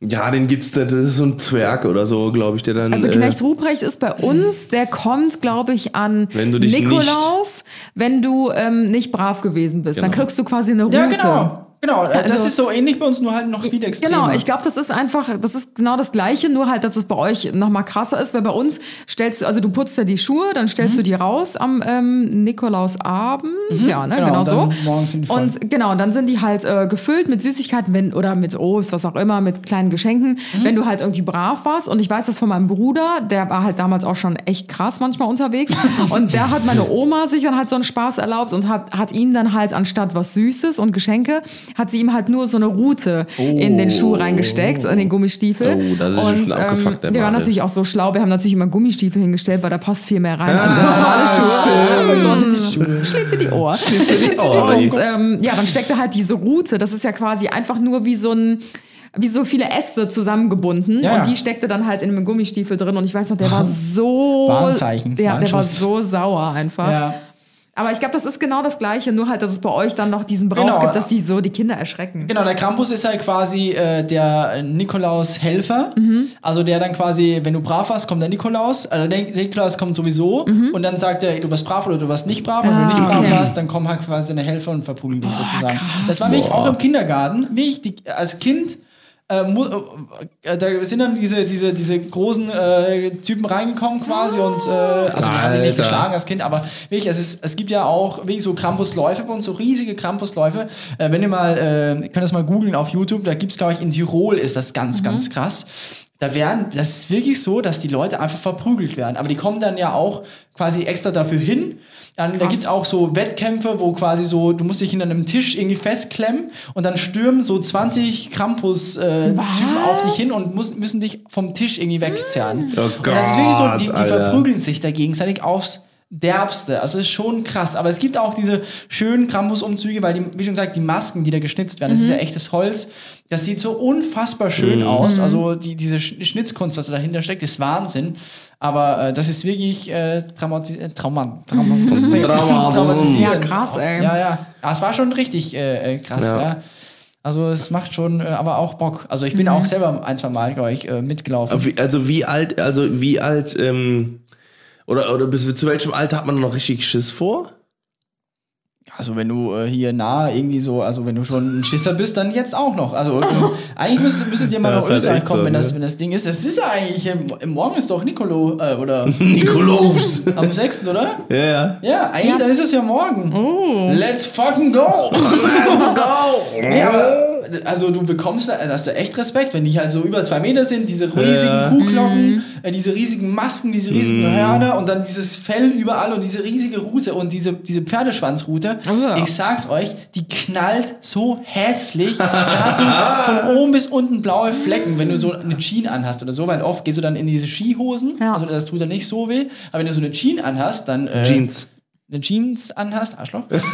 Ja, den gibt's, da, das ist so ein Zwerg oder so, glaube ich, der dann. Also äh, Knecht Ruprecht ist bei uns, der kommt, glaube ich, an Wenn du dich Nikolaus, wenn du ähm, nicht brav gewesen bist. Dann Genau. kriegst du quasi eine Rute. Ja, genau. Genau, äh, das also- ist so ähnlich bei uns, nur halt noch viel extremer. Genau, ich glaube, das ist einfach, das ist genau das Gleiche, nur halt, dass es bei euch nochmal krasser ist, weil bei uns stellst du, also du putzt ja die Schuhe, dann stellst du die raus am ähm, Nikolausabend, ja, ne, Genau, genau, und so. morgens sind die voll. Und genau, dann sind die halt äh, gefüllt mit Süßigkeiten wenn, oder mit Obst, was auch immer, mit kleinen Geschenken, Mhm. wenn du halt irgendwie brav warst. Und ich weiß das von meinem Bruder, der war halt damals auch schon echt krass manchmal unterwegs. (laughs) und der hat meine Oma sich dann halt so einen Spaß erlaubt und hat, hat ihm dann halt anstatt was Süßes und Geschenke, hat sie ihm halt nur so eine Rute in den Schuh reingesteckt, in den Gummistiefel. Oh, das ist und ähm, schon abgefuckt, der wir waren natürlich auch so schlau, wir haben natürlich immer Gummistiefel hingestellt, weil da passt viel mehr rein als normale Schuhe. Stimmt. Schlitze die Ohr. die Ohr. Und ähm, ja, dann steckte halt diese Rute, das ist ja quasi einfach nur wie so ein wie so viele Äste zusammengebunden Ja, und die steckte dann halt in einem Gummistiefel drin und ich weiß noch, der war (laughs) so Warnzeichen, Ja, der war so sauer einfach. Ja. Aber ich glaube, das ist genau das Gleiche, nur halt, dass es bei euch dann noch diesen Brauch Genau. gibt, dass die so die Kinder erschrecken. Genau, der Krampus ist halt quasi äh, der Nikolaus-Helfer. Mhm. Also der dann quasi, wenn du brav warst, kommt der Nikolaus. Also der Nikolaus kommt sowieso und dann sagt er, ey, du warst brav oder du warst nicht brav. Und wenn du Mhm. Ah, nicht brav okay. warst, dann kommen halt quasi deine Helfer und verprügeln dich sozusagen. Das war mich auch im Kindergarten. Mich, die, als Kind äh, mu- äh, da sind dann diese, diese, diese großen äh, Typen reingekommen quasi und äh, also wir haben ihn nicht geschlagen als Kind, aber wirklich, es, ist, es gibt ja auch wirklich so Krampusläufe bei uns, so riesige Krampusläufe. Äh, wenn ihr mal, äh, ihr könnt das mal googeln auf YouTube, da gibt es, glaube ich, in Tirol ist das ganz, ganz krass. Da werden, das ist wirklich so, dass die Leute einfach verprügelt werden. Aber die kommen dann ja auch quasi extra dafür hin. Dann, da gibt's auch so Wettkämpfe, wo quasi so, du musst dich hinter einem Tisch irgendwie festklemmen und dann stürmen so 20 Krampus-Typen auf dich hin und muss, müssen dich vom Tisch irgendwie wegzerren. Oh und das ist wirklich so, die, die Gott, verprügeln sich da gegenseitig aufs derbste. Also ist schon krass. Aber es gibt auch diese schönen Krampus-Umzüge, weil die, wie schon gesagt, die Masken, die da geschnitzt werden, das ist ja echtes Holz. Das sieht so unfassbar schön aus. Also die, diese Sch- Schnitzkunst, was da dahinter steckt, ist Wahnsinn. Aber äh, das ist wirklich äh, traumati äh, (laughs) trauma trauma traumatisierend. Ja, krass, ey. Ja, ja. Aber es war schon richtig äh, äh, krass, ja. Ja. Also es macht schon äh, aber auch Bock. Also ich bin auch selber ein, zwei Mal, glaube ich, äh, mitgelaufen. Also wie alt, also wie alt, ähm, oder, oder bis zu welchem Alter hat man noch richtig Schiss vor? Also wenn du äh, hier nah irgendwie so, also wenn du schon ein Schisser bist, dann jetzt auch noch. Also äh, (laughs) eigentlich müsstet, müsstet ihr mal Ja, nach halt Österreich echt kommen, so, wenn, das, ne? wenn das Ding ist. Das ist ja eigentlich, im, im Morgen ist doch Nicolo, äh, oder (laughs) Nikolaus. (laughs) am 6., oder? ja, ja. Ja, eigentlich, dann ist es ja morgen. Oh. Let's fucking go! Let's go! Aber, also du bekommst da, da hast du echt Respekt, wenn die halt so über zwei Meter sind, diese riesigen Ja. Kuhglocken, äh, diese riesigen Masken, diese riesigen Hörner und dann dieses Fell überall und diese riesige Rute und diese, diese Pferdeschwanzrute. Oh ja. Ich sag's euch, die knallt so hässlich. Da hast du von oben bis unten blaue Flecken, wenn du so eine Jean anhast oder so, weil oft gehst du dann in diese Skihosen, Ja. also das tut dann nicht so weh, aber wenn du so eine Jean anhast, dann äh, Jeans. Eine Jeans anhast, Arschloch, (laughs) dann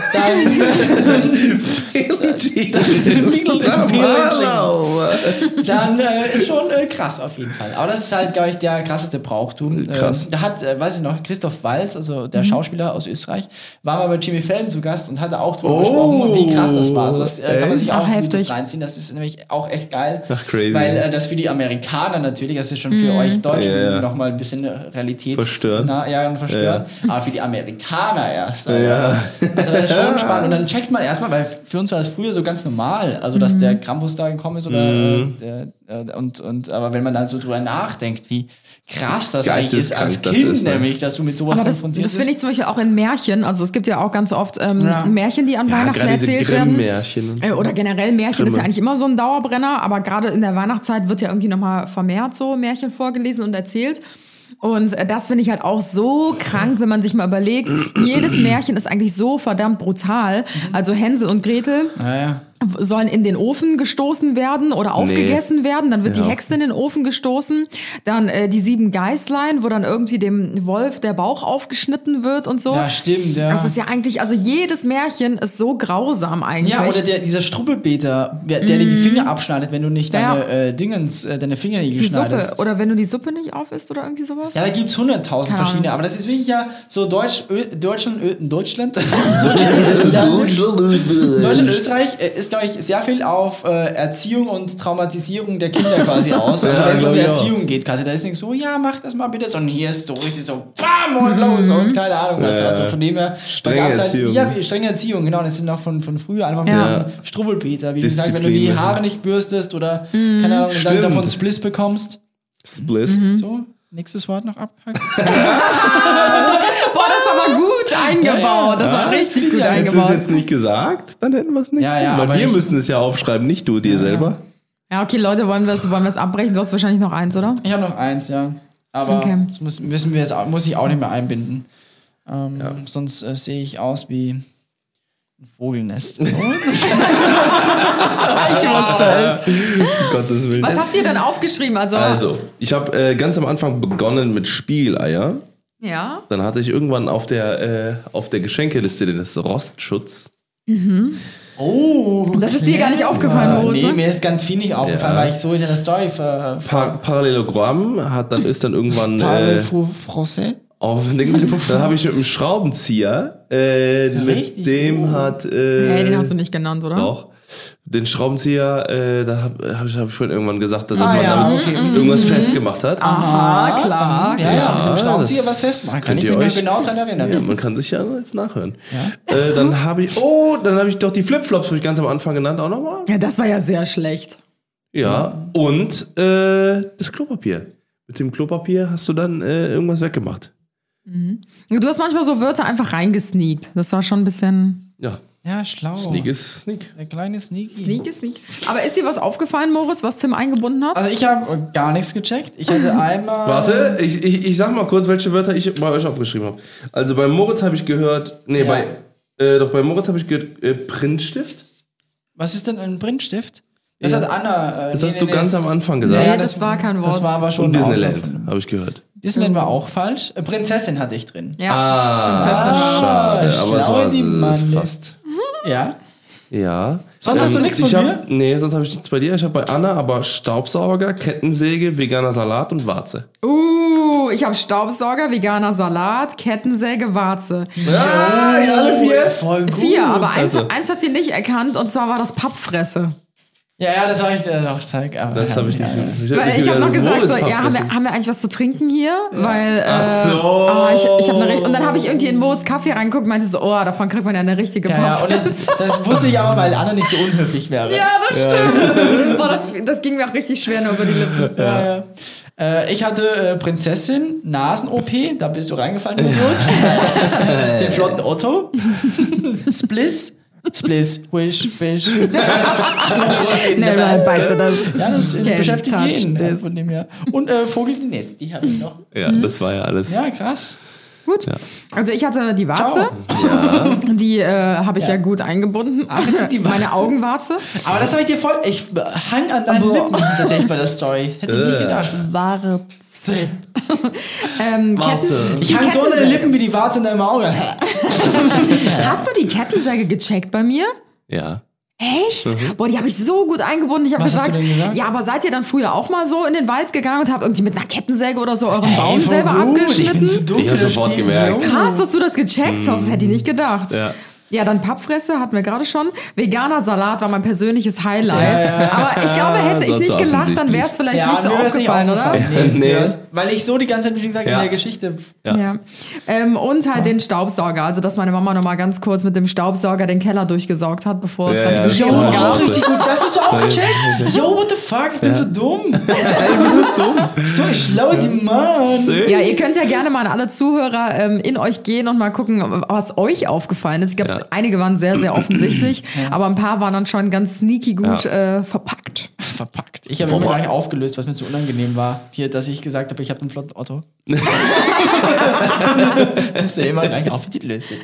dann äh, ist schon äh, krass auf jeden Fall. Aber das ist halt, glaube ich, der krasseste Brauchtum. Krass. Ähm, da hat, äh, weiß ich noch, Christoph Walz, also der Schauspieler aus Österreich, war mal bei Jimmy Fallon zu Gast und hatte auch drüber Oh. gesprochen, wie krass das war. Also das äh, kann man sich auch heftig. reinziehen. Das ist nämlich auch echt geil. Ach, crazy. Weil äh, das für die Amerikaner natürlich, das ist schon für euch Deutschen ja. nochmal ein bisschen Realität Verstörend. Na, ja, und verstörend. Aber für die Amerikaner erst. Alter. Ja. Also das ist schon spannend. Und dann checkt man erstmal, weil für uns war das früher so ganz normal, also dass der Krampus da gekommen ist oder Mhm. äh, der, äh, und, und aber wenn man dann so drüber nachdenkt, wie krass das eigentlich ist als das Kind, ist, ne? nämlich, dass du mit sowas Aber das, konfrontiert das finde ich bist. zum Beispiel auch in Märchen. Also es gibt ja auch ganz oft ähm, Ja. Märchen, die an Ja, Weihnachten erzählt werden. So. Äh, Oder generell Märchen ist ja Grimme. eigentlich immer so ein Dauerbrenner, aber gerade in der Weihnachtszeit wird ja irgendwie nochmal vermehrt so Märchen vorgelesen und erzählt. Und äh, das finde ich halt auch so krank, wenn man sich mal überlegt, jedes Märchen ist eigentlich so verdammt brutal. Also Hänsel und Gretel Naja. Sollen in den Ofen gestoßen werden oder aufgegessen werden. Dann wird Ja. die Hexe in den Ofen gestoßen. Dann äh, die sieben Geißlein, wo dann irgendwie dem Wolf der Bauch aufgeschnitten wird und so. Ja, stimmt, ja. Das ist ja eigentlich, also jedes Märchen ist so grausam eigentlich. Ja, oder der, dieser Struppelbeter, der, der dir die Finger abschneidet, wenn du nicht Ja. deine äh, Dingens, äh, deine Fingernägel die Suppe. schneidest. Oder wenn du die Suppe nicht auf isst oder irgendwie sowas. Ja, da gibt's hunderttausend Keine verschiedene, aber das ist wirklich ja so Deutsch, Ö, Deutschland, Ö, Deutschland, (laughs) Deutschland, Deutschland, Österreich äh, ist, glaube ich, sehr viel auf äh, Erziehung und Traumatisierung der Kinder quasi (laughs) aus. Also Ja, wenn es um die auch. Erziehung geht, quasi, da ist nicht so, ja, mach das mal bitte, sondern hier ist so richtig so, bam und los und keine Ahnung was. Ja, Also von dem her, da Strenge gab's halt, Erziehung. ja, strenge Erziehung, genau, das sind noch von, von früher einfach Ja. ein bisschen Strubbelpeter. Wie gesagt, wenn du die Haare nicht bürstest oder, keine Ahnung, und dann davon Spliss bekommst. Spliss. So, nächstes Wort noch abgehackt. (laughs) (laughs) eingebaut. Das war richtig gut Ja, Hättest du es eingebaut. jetzt nicht gesagt, dann hätten wir es nicht. Ja, ja, Weil aber wir ich- müssen es ja aufschreiben, nicht du dir selber. Ja, okay, Leute, wollen wir es wollen wir's abbrechen? Du hast wahrscheinlich noch eins, oder? Ich habe noch eins, ja. Aber Okay. das muss, müssen wir jetzt muss ich auch nicht mehr einbinden. Ähm, Sonst äh, sehe ich aus wie ein Vogelnest. So, (laughs) Ich wusste es. Um Gottes Willen. Was habt ihr denn aufgeschrieben? Also, Also, ich habe äh, ganz am Anfang begonnen mit Spiegeleier. Ja. Dann hatte ich irgendwann auf der, äh, auf der Geschenkeliste den Rostschutz. oh, Das ist dir gar nicht aufgefallen, ja, Moritz, Nee, ne? mir ist ganz viel nicht aufgefallen, Ja. weil ich so in der Story ver. Pa Parallelogramm hat dann ist dann irgendwann Parle äh, auf (laughs) dann habe ich mit dem Schraubenzieher, äh, mit richtig dem gut. hat äh, Hey, den hast du nicht genannt, oder? Doch. Den Schraubenzieher, äh, da habe hab ich, hab ich vorhin irgendwann gesagt, dass Ah, man ja, damit okay. irgendwas festgemacht hat. Ah, klar. Ja, ja, Ja, mit dem Schraubenzieher was festmachen. Kann könnt ich ihr mich euch- genau daran erinnern. Ja, man kann sich ja jetzt nachhören. Äh, dann habe ich, oh, dann habe ich doch die Flipflops, habe ich ganz am Anfang genannt, auch nochmal. Ja, das war ja sehr schlecht. Ja, und äh, das Klopapier. Mit dem Klopapier hast du dann äh, irgendwas weggemacht. Du hast manchmal so Wörter einfach reingesneakt. Das war schon ein bisschen Ja, Ja, schlau. Sneak ist Sneak. Der kleine Sneaky. sneaky, sneak. Aber ist dir was aufgefallen, Moritz, was Tim eingebunden hat? Also ich habe gar nichts gecheckt. Ich hatte (laughs) einmal. Warte, ich, ich, ich sag mal kurz, welche Wörter ich bei euch aufgeschrieben habe. Also bei Moritz habe ich gehört, nee, Ja. bei, äh, doch bei Moritz habe ich gehört, äh, Printstift. Was ist denn ein Printstift? Das Ja. hat Anna. Äh, Das nee, hast nee, du nee, ganz das- am Anfang gesagt. Nee, das war kein Wort. Das war aber schon Und Disneyland, habe ich gehört. Disneyland war auch falsch. Äh, Prinzessin hatte ich drin. Ja, Ah, Prinzessin war's. schade, aber es war die Mann. fast. Ja. Ja. Sonst hast du nichts von ich hab, mir? Nee, sonst habe ich nichts bei dir. Ich habe bei Anna aber Staubsauger, Kettensäge, veganer Salat und Warze. Uh, ich habe Staubsauger, veganer Salat, Kettensäge, Warze. Ah, ja, alle vier. Voll gut. Vier, aber eins, Also. eins habt ihr nicht erkannt und zwar war das Pappfresse. Ja, ja, das habe ich dir auch gezeigt. aber Das ja, habe ich ja, nicht. ja. Weil ich habe noch gesagt, so, ja, haben wir haben wir eigentlich was zu trinken hier? Weil, äh, Ach so. ah, ich, ich hab eine, und dann habe ich irgendwie in Moritz Kaffee reingeguckt und meinte so, oh, davon kriegt man ja eine richtige Ja, ja, und das, das wusste ich aber, weil Anna nicht so unhöflich wäre. Ja, das stimmt. Boah, das, das ging mir auch richtig schwer nur über die Lippen. Ja, ja. Äh, ich hatte äh, Prinzessin, Nasen-OP, da bist du reingefallen, Idiot. (laughs) Den flotten Otto. (laughs) Spliss. Spliss, wish, wish. (laughs) Never (laughs) bites das. Ja, das äh, Can't beschäftigt jeden. Äh, von dem her. Und äh, Vogel die Nest, die habe ich noch. Ja, das war ja alles. Ja, krass. Gut. Also ich hatte die Warze. Die äh, habe ich ja. gut eingebunden. Ach, (laughs) Meine Warze. Augenwarze. Aber das habe ich dir voll. Ich hang an deinen Aber- Lippen tatsächlich bei der Story. Hätte ich nicht gedacht. Wahre. Ähm, Warze. Ich hang so Kettensäge. Lippen wie die Warze in deinem Auge. (laughs) Hast du die Kettensäge gecheckt bei mir? Ja. Echt? Boah, die habe ich so gut eingebunden. Ich habe gesagt, du denn gesagt? ja, aber seid ihr dann früher auch mal so in den Wald gegangen und habt irgendwie mit einer Kettensäge oder so euren Baum Ey, voll selber gut. Ich abgeschnitten? bin Ich für hab das sofort gemerkt. Krass, dass du das gecheckt hast. Das hätte ich nicht gedacht. Ja. Ja, dann Pappfresse hatten wir gerade schon. Veganer Salat war mein persönliches Highlight. Ja, ja, ja. Aber ich glaube, hätte ich nicht gelacht, dann wäre es vielleicht Ja, nicht so wär's nicht aufgefallen, oder? aufgefallen. (laughs) Nee. Weil ich so die ganze Zeit, wie gesagt, Ja. in der Geschichte. Ja. Ja. Ähm, und halt den Staubsauger. Also, dass meine Mama noch mal ganz kurz mit dem Staubsauger den Keller durchgesaugt hat, bevor es Ja, dann ja, die das Jo, auch richtig gut. Das hast du auch gecheckt. Yo, what the fuck? Ich bin so dumm. (laughs) ich bin so dumm. So, ich schlau die Mann. Ja, ihr könnt ja gerne mal an alle Zuhörer ähm, in euch gehen und mal gucken, was euch aufgefallen ist. Ich glaube, Ja. einige waren sehr, sehr offensichtlich, (clears throat) aber ein paar waren dann schon ganz sneaky gut äh, verpackt. Verpackt. Ich habe mir gleich aufgelöst, was mir zu unangenehm war. Hier, dass ich gesagt habe, ich habe einen flotten Otto. (laughs) (laughs) Musste immer gleich auf die Löse.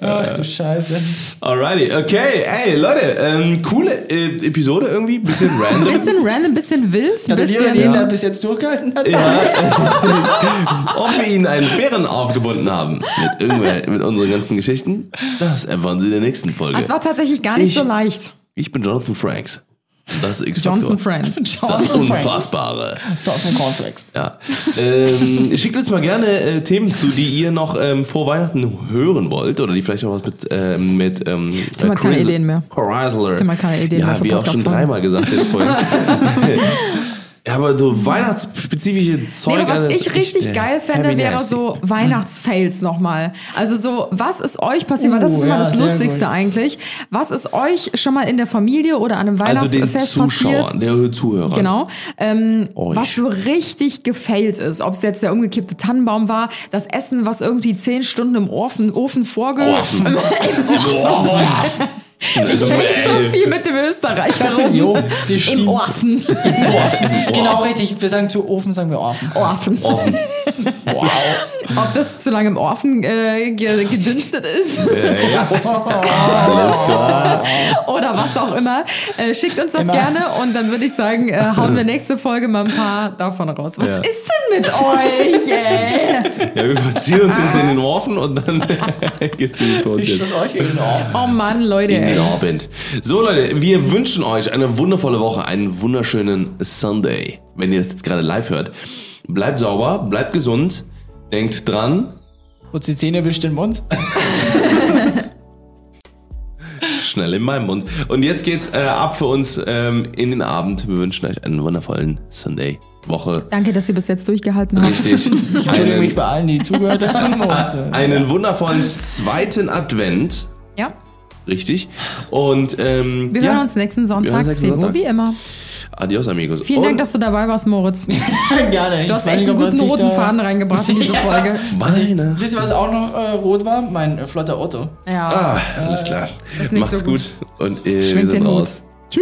Ach du Scheiße. Alrighty, okay. Ey, Leute, ähm, coole äh, Episode irgendwie, bisschen (laughs) random. Bisschen random, bisschen wild, bisschen. den, der bis jetzt durchgehalten hat. Ob wir ihnen einen Bären aufgebunden haben mit, irgendwer, mit unseren ganzen Geschichten, das erfahren Sie in der nächsten Folge. Es war tatsächlich gar nicht Ich- so leicht. Ich bin Jonathan Franks. Das ist Johnson Factor. Friend. (laughs) Das Unfassbare. Johnson Cornflakes. Ja. Ähm, schickt uns mal gerne äh, Themen zu, die ihr noch ähm, vor Weihnachten hören wollt oder die vielleicht noch was mit ähm, mit ähm, Tim hat keine Ideen mehr. Chrysler. Tim hat keine Ideen ja, mehr für wie auch schon dreimal gesagt jetzt vorhin. (laughs) ja, aber so weihnachtsspezifische Zeug. Nee, was also ich richtig äh, geil fände, wäre so Weihnachtsfails nochmal. Also so, was ist euch passiert? Weil das ist immer ja, das Lustigste gut. eigentlich. Was ist euch schon mal in der Familie oder an einem Also Weihnachtsfest Zuschauern, passiert? der Zuhörer. Genau. Ähm, was so richtig gefailt ist. Ob es jetzt der umgekippte Tannenbaum war, das Essen, was irgendwie zehn Stunden im Ofen, Ofen vorge... Ofen. (laughs) Im Ofen. Also, Ich rede so ey, viel mit dem Österreicher rum. (laughs) Jo, Im stimmt. Ofen. (laughs) Genau richtig. Wir sagen zu Ofen, sagen wir Ofen. Ofen. offen. Wow. Ob das zu lange im Ofen äh, ge gedünstet ist (laughs) Alles klar. oder was auch immer, äh, schickt uns das Immer. gerne und dann würde ich sagen, äh, hauen wir nächste Folge mal ein paar davon raus. Was Ja. ist denn mit euch, ey? Ja, wir verziehen uns jetzt in den Ofen und dann (laughs) geht's in den Ofen. Oh Mann, Leute, in den. Abend. So Leute, wir wünschen euch eine wundervolle Woche, einen wunderschönen Sunday. Wenn ihr das jetzt gerade live hört, bleibt sauber, bleibt gesund, denkt dran, Putz die Zähne, wischt den Mund. (laughs) schnell in meinem Mund. Und jetzt geht's äh, ab für uns ähm, in den Abend. Wir wünschen euch einen wundervollen Sunday. Woche. Danke, dass ihr bis jetzt durchgehalten habt. Richtig. (laughs) Ich entschuldige mich bei allen, die zugehört haben. Und, (laughs) äh, einen wundervollen zweiten Advent. Ja, Richtig. Und ähm, wir ja, hören uns nächsten Sonntag, uns nächsten 10 Uhr, Sonntag. wie immer. Adios, amigos. Vielen Dank, Und- dass du dabei warst, Moritz. (laughs) gerne. Ich Du hast echt einen guten roten Faden reingebracht in diese (laughs) Folge. Weihnachten. Wisst ihr, was auch noch äh, rot war? Mein äh, flotter Otto. Ja, Ah, alles klar. ist nicht Macht's so gut. gut. Und äh, Schwingt wir sind den Hut. raus. Ah,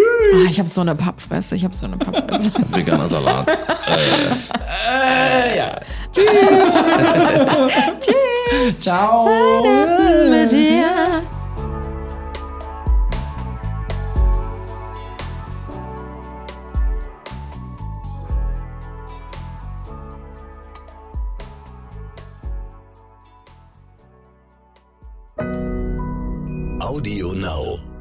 ich habe so eine Pappfresse, ich habe so eine Pappfresse. (laughs) Veganer Salat. Äh, ja. Tschüss. Ciao. Audio Now.